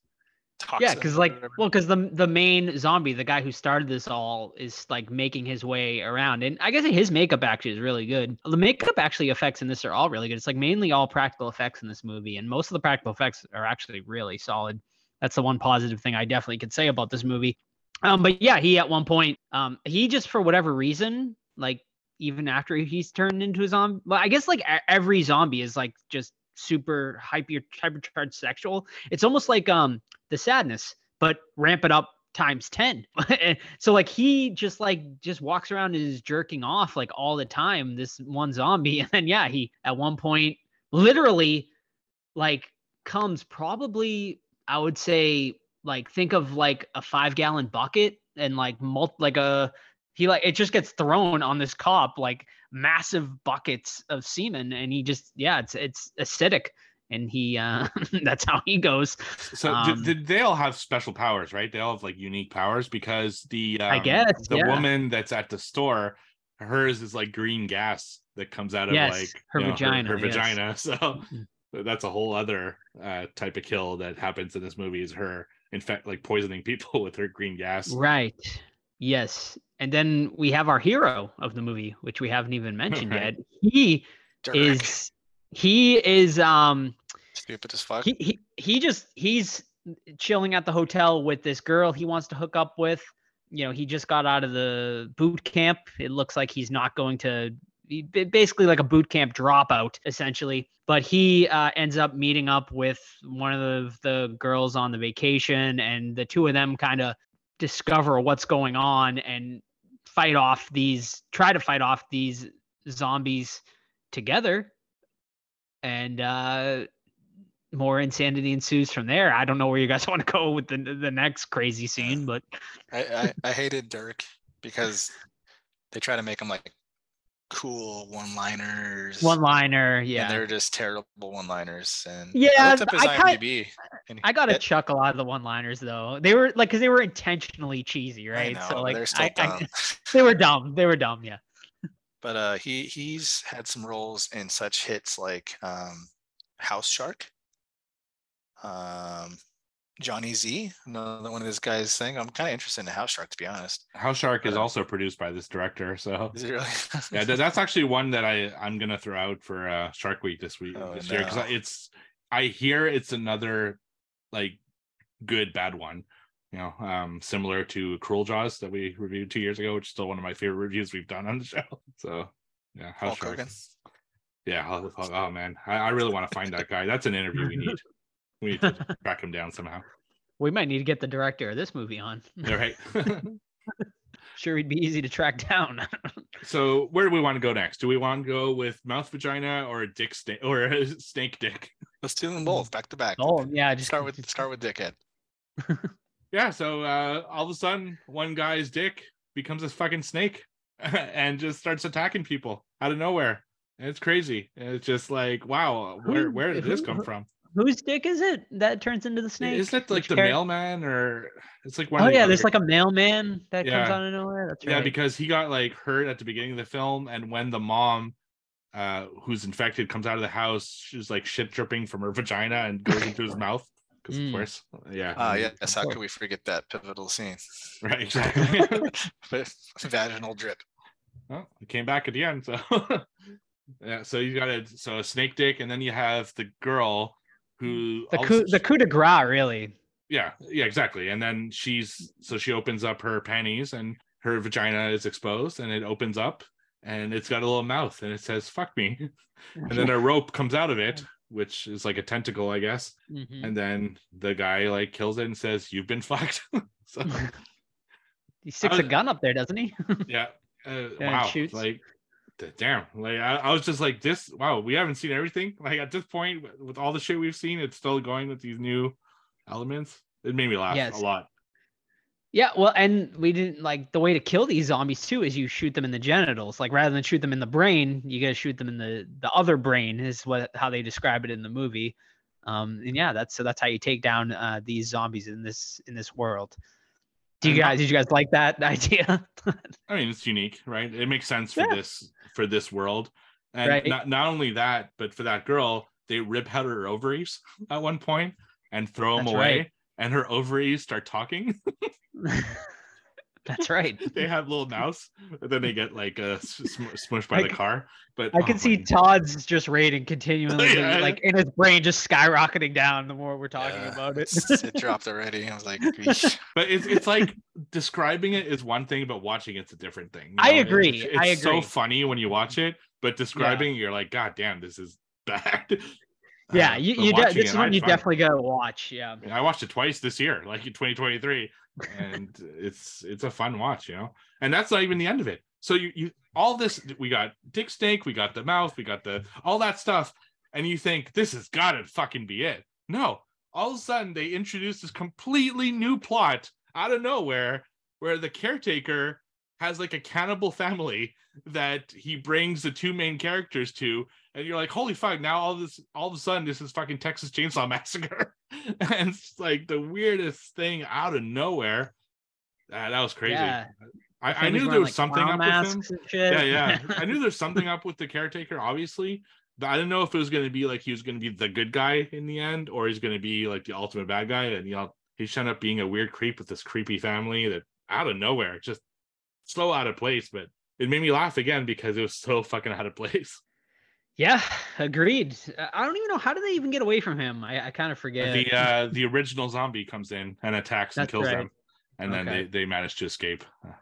Yeah, because like, well, because the the main zombie, the guy who started this all, is like making his way around, and I guess his makeup actually is really good. The makeup actually effects in this are all really good. It's like mainly all practical effects in this movie, and most of the practical effects are actually really solid. That's the one positive thing I definitely could say about this movie. Um, but yeah, he at one point, um, he just for whatever reason, like even after he's turned into a zombie, well, I guess like every zombie is like just super hyper hypercharged sexual. It's almost like um the sadness, but ramp it up times 10. So like he just like just walks around and is jerking off like all the time, this one zombie. And then yeah, he at one point literally like comes probably, I would say, like think of like a five gallon bucket and like mul- like a he like it just gets thrown on this cop like massive buckets of semen and he just yeah it's it's acidic and he uh that's how he goes So Um, did, did they all have special powers, right? They all have like unique powers because the um, I guess, the yeah. woman that's at the store hers is like green gas that comes out of Yes, like her you know, vagina, Her, yes. vagina. So Mhm. that's a whole other uh, type of kill that happens in this movie. Is her in fact like poisoning people with her green gas? Right. Yes. And then we have our hero of the movie, which we haven't even mentioned yet. He Dirk. is he is um stupid as fuck. he, he he just he's chilling at the hotel with this girl he wants to hook up with. You know, he just got out of the boot camp. It looks like he's not going to basically like a boot camp dropout essentially. But he uh, ends up meeting up with one of the, the girls on the vacation, and the two of them kind of discover what's going on and fight off these try to fight off these zombies together. And uh more insanity ensues from there. I don't know where you guys want to go with the the next crazy scene but I, I I hated Dirk because they try to make him like cool one-liners. one liner yeah. And they're just terrible one-liners. And Yeah, I looked up his I kind- IMDb. and i gotta it- chuckle out of the one liners though they were like because they were intentionally cheesy right know, so like I, I- they were dumb they were dumb yeah but uh, he he's had some roles in such hits like um, House Shark, um, Johnny Z, another one of this guy's thing. I'm kind of interested in House Shark to be honest. House Shark is Uh, also produced by this director, so Is it really? yeah, th- that's actually one that I I'm gonna throw out for uh, Shark Week this week Oh, this year because it's I hear it's another like good bad one, you know, um, similar to Cruel Jaws that we reviewed two years ago, which is still one of my favorite reviews we've done on the show. So yeah, House Hulk Shark. Yeah, Hulk- oh man, I, I really want to find that guy. That's an interview we need. We need to track him down somehow. we might need to get the director of this movie on All right. sure he'd be easy to track down so where do we want to go next? Do we want to go with mouth vagina or a dick snake or a snake dick? Let's do them both back to back. oh yeah just Start with start with Dickhead. Yeah, so uh, all of a sudden, one guy's dick becomes a fucking snake and just starts attacking people out of nowhere. And it's crazy. And It's just like, wow, where Who- where did this come who- from? Whose dick is it that turns into the snake Isn't it like Which the char- mailman or it's like one oh of the yeah other- there's like a mailman that comes out of nowhere that's right yeah because he got like hurt at the beginning of the film and when the mom uh who's infected comes out of the house she's like shit dripping from her vagina and goes into his mouth because Mm. of course yeah Ah, and- yes. How could we forget that pivotal scene? right exactly But Vaginal drip. Well, it came back at the end. So yeah, so you got a so a snake dick, and then you have the girl who the all of a coup, the coup de grace really yeah yeah exactly, and then she's so she opens up her panties and her vagina is exposed, and it opens up and it's got a little mouth and it says "fuck me," and then a rope comes out of it, which is like a tentacle, I guess, Mhm. and then the guy like kills it and says, "You've been fucked." so he sticks was- a gun up there doesn't he yeah uh, wow shoots. like damn like I, I was just like this wow we haven't seen everything like at this point with- all the shit we've seen it's still going with these new elements it made me laugh Yes. a lot Yeah, well, and we didn't like the way to kill these zombies too is you shoot them in the genitals. Like rather than shoot them in the brain, you gotta shoot them in the the other brain is what how they describe it in the movie. Um, and yeah, that's so that's how you take down uh, these zombies in this in this world. Do you not- guys did you guys like that idea? i mean it's unique right it makes sense for Yeah. this for this world and Right. not, not only that but for that girl they rip out her ovaries at one point and throw them away right. and her ovaries start talking that's right. they have little mouse, but then they get like uh sm- smushed by I the c- car but I oh can see my Todd's just rating continually, Yeah. like in his brain, just skyrocketing down the more we're talking Yeah, about it. it dropped already. I was like, "Yeesh." but it's it's like describing it is one thing, but watching it's a different thing. you I know? agree, It's, I it's so funny when you watch it, but describing you're like, God damn, this is bad. yeah, Uh, you, you de- this it, is I one you fun. definitely gotta watch. Yeah. I watched it twice this year, like in 2023, and it's it's a fun watch, you know. And that's not even the end of it. So you you all this we got dick snake, we got the mouth, we got the all that stuff, and you think this has got to fucking be it. No, all of a sudden they introduce this completely new plot out of nowhere where the caretaker has like a cannibal family that he brings the two main characters to and you're like holy fuck now all this all of a sudden this is fucking texas chainsaw massacre and it's like the weirdest thing out of nowhere Ah, that was crazy Yeah. I, I knew there was like, something up with him. masks and shit. Yeah, yeah. I knew there's something up with the caretaker, obviously, but I didn't know if it was going to be like he was going to be the good guy in the end, or he's going to be like the ultimate bad guy. And you know, he ended up being a weird creep with this creepy family that out of nowhere, just so out of place. But it made me laugh again because it was so fucking out of place. Yeah, agreed. I- I don't even know how did they even get away from him. I, I kind of forget. The uh the original zombie comes in and attacks and That's kills right. them, and then they they manage to escape.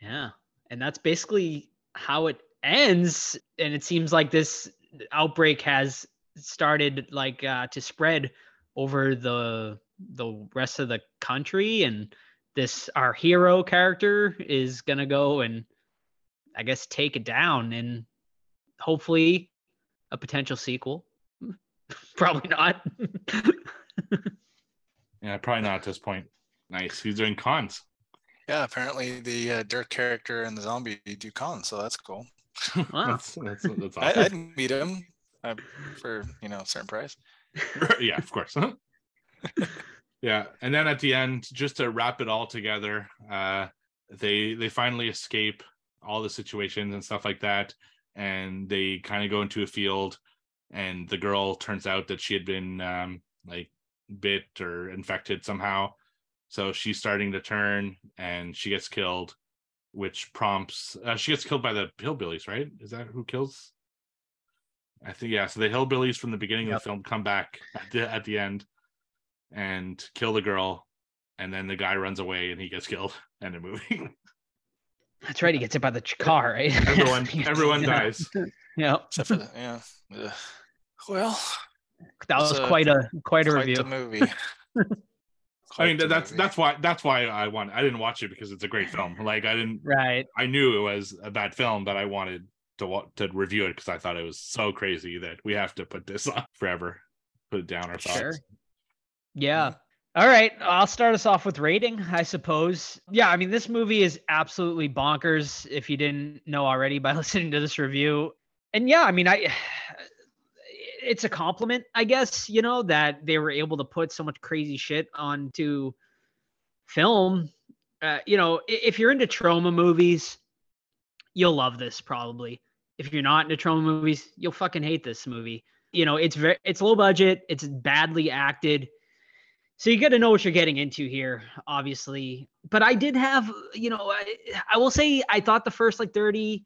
Yeah. And that's basically how it ends. And it seems like this outbreak has started like uh, to spread over the the rest of the country and this our hero character is gonna go and I guess take it down and hopefully a potential sequel. Probably not. Yeah, probably not at this point. Nice. He's doing cons. Yeah, apparently the uh, Dirk character and the zombie do cons, so that's cool. Wow. that's, that's, that's I, awesome. I'd meet him uh, for you know a certain price. yeah, of course. Yeah, and then at the end, just to wrap it all together, uh, they they finally escape all the situations and stuff like that, and they kind of go into a field, and the girl turns out that she had been um, like bit or infected somehow, so she's starting to turn, and she gets killed, which prompts uh, she gets killed by the hillbillies, right? Is that who kills? I think yeah. So the hillbillies from the beginning Yep. of the film come back at the at the end and kill the girl, and then the guy runs away and he gets killed. End of movie. That's right. He gets hit by the car, right? everyone everyone dies. Yeah. Except for the yeah. Ugh. Well, That was a- quite a quite a quite review. the movie. I mean the that's movie. that's why that's why I want I didn't watch it because it's a great film. Like I didn't Right. I knew it was a bad film, but I wanted to wa- to review it because I thought it was so crazy that we have to put this on forever. Put it down our thoughts. Yeah. All right. I'll start us off with rating, I suppose. Yeah. I mean, this movie is absolutely bonkers if you didn't know already by listening to this review. And yeah, I mean, I. It's a compliment, I guess, you know, that they were able to put so much crazy shit onto film. Uh, you know, if you're into Troma movies, you'll love this probably. If you're not into Troma movies, you'll fucking hate this movie. You know, it's very it's low budget, it's badly acted. So you got to know what you're getting into here, obviously. But I did have, you know, I, I will say I thought the first like 30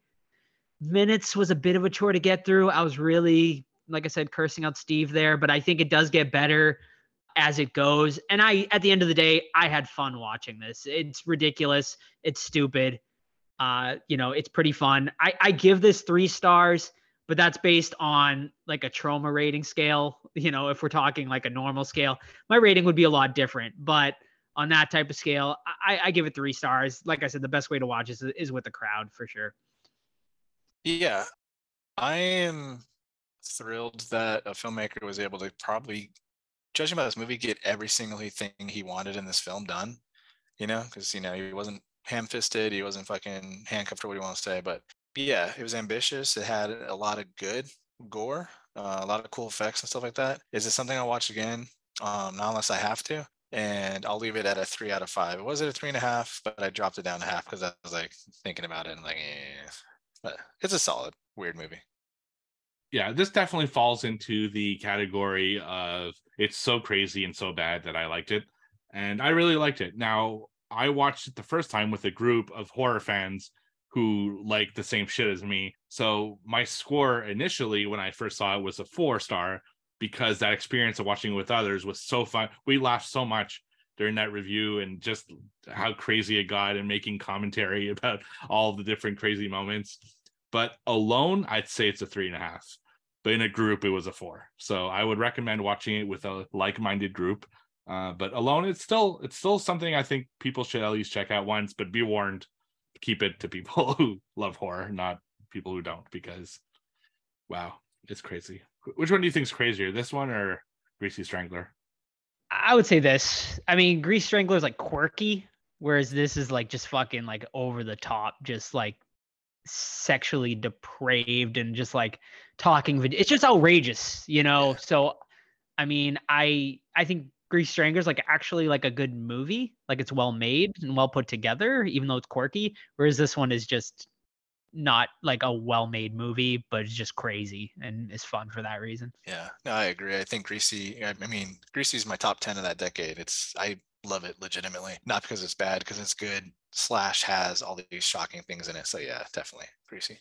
minutes was a bit of a chore to get through. I was really, like I said, cursing out Steve there, but I think it does get better as it goes. And I, at the end of the day, I had fun watching this. It's ridiculous. It's stupid. Uh, you know, it's pretty fun. I, I give this three stars, but that's based on like a Troma rating scale. You know, if we're talking like a normal scale, my rating would be a lot different. But on that type of scale, I, I give it three stars. Like I said, the best way to watch is is with the crowd for sure. Yeah, I am thrilled that a filmmaker was able to probably, judging by this movie, get every single thing he wanted in this film done. You know, because you know he wasn't ham-fisted, he wasn't fucking handcuffed or what do you want to say, but yeah, it was ambitious. It had a lot of good gore, uh, a lot of cool effects and stuff like that. Is it something I'll watch again? Um, not unless I have to. And I'll leave it at a three out of five. It was at a three and a half, but I dropped it down to half because I was like thinking about it and like, eh. But it's a solid weird movie. yeah, this definitely falls into the category of it's so crazy and so bad that I liked it. And I really liked it. Now, I watched it the first time with a group of horror fans who like the same shit as me. So my score initially when I first saw it was a four star because that experience of watching it with others was so fun. We laughed so much during that review and just how crazy it got and making commentary about all the different crazy moments. But alone, I'd say it's a three and a half but in a group it was a four so i would recommend watching it with a like-minded group uh, but alone it's still it's still something i think people should at least check out once but be warned keep it to people who love horror not people who don't because wow it's crazy which one do you think is crazier this one or greasy strangler I would say this. I mean, Greasy Strangler is like quirky, whereas this is like just fucking like over the top, just like sexually depraved and just like talking. It's just outrageous, you know. So, I mean, I I think Greasy Strangler's like actually like a good movie, like it's well made and well put together, even though it's quirky. Whereas this one is just not like a well made movie, but it's just crazy and it's fun for that reason. Yeah, no, I agree. I think Greasy. I I mean, Greasy's my top ten of that decade. It's I love it legitimately, not because it's bad, because it's good. Slash has all these shocking things in it. So yeah, definitely Greasy.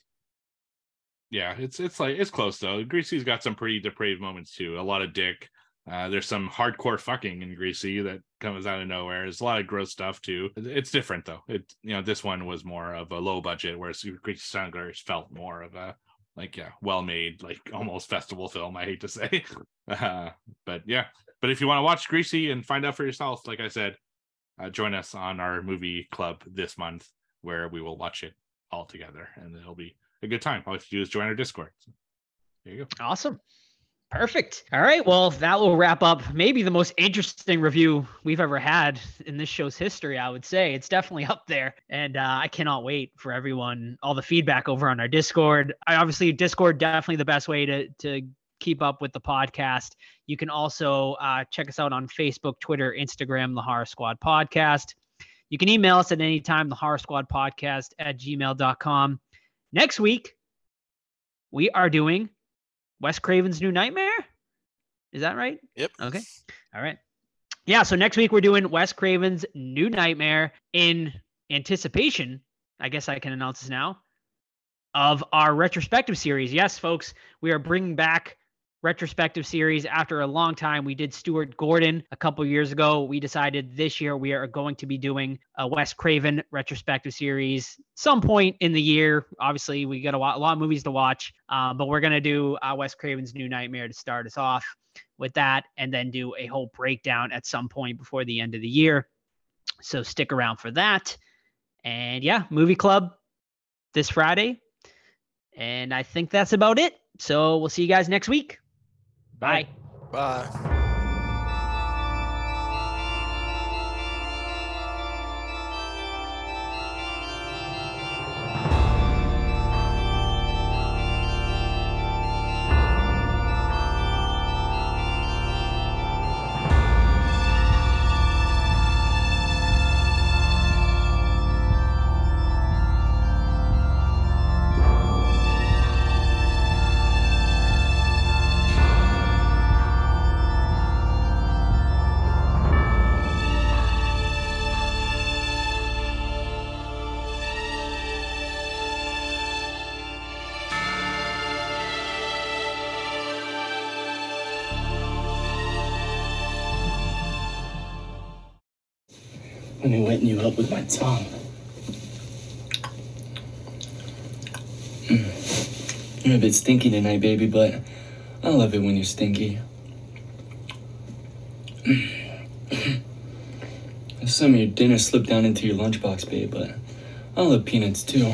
Yeah, it's it's like it's close though. Greasy's got some pretty depraved moments too. A lot of dick. Uh, there's some hardcore fucking in Greasy that comes out of nowhere. There's a lot of gross stuff too. It's different though. It you know this one was more of a low budget, whereas Greasy Stranglers felt more of a like yeah well made like almost festival film. I hate to say, uh, but yeah. But if you want to watch Greasy and find out for yourself, like I said, uh, join us on our movie club this month where we will watch it all together, and it'll be a good time. All you have to do is join our Discord. So, there you go. Awesome. Perfect. All right. Well, that will wrap up maybe the most interesting review we've ever had in this show's history. I would say it's definitely up there, and uh, I cannot wait for everyone all the feedback over on our Discord. I obviously Discord definitely the best way to to keep up with the podcast. You can also uh, check us out on Facebook, Twitter, Instagram, the Horror Squad Podcast. You can email us at any time, the Horror Squad Podcast at gmail.com. Next week, we are doing Wes Craven's New Nightmare. Is that right? Yep. Okay. All right. Yeah. So next week we're doing Wes Craven's New Nightmare in anticipation. I guess I can announce this now of our retrospective series. Yes, folks, we are bringing back retrospective series after a long time. We did Stuart Gordon a couple years ago. We decided this year we are going to be doing a Wes Craven retrospective series some point in the year. Obviously, we got a lot, a lot of movies to watch, uh, but we're going to do uh, Wes Craven's New Nightmare to start us off with that and then do a whole breakdown at some point before the end of the year. So stick around for that. And yeah, movie club this Friday. And I think that's about it. So we'll see you guys next week. Bye. Bye. Bit stinky tonight, baby, but I love it when you're stinky. Some of your dinner slipped down into your lunchbox, babe, but I love peanuts too.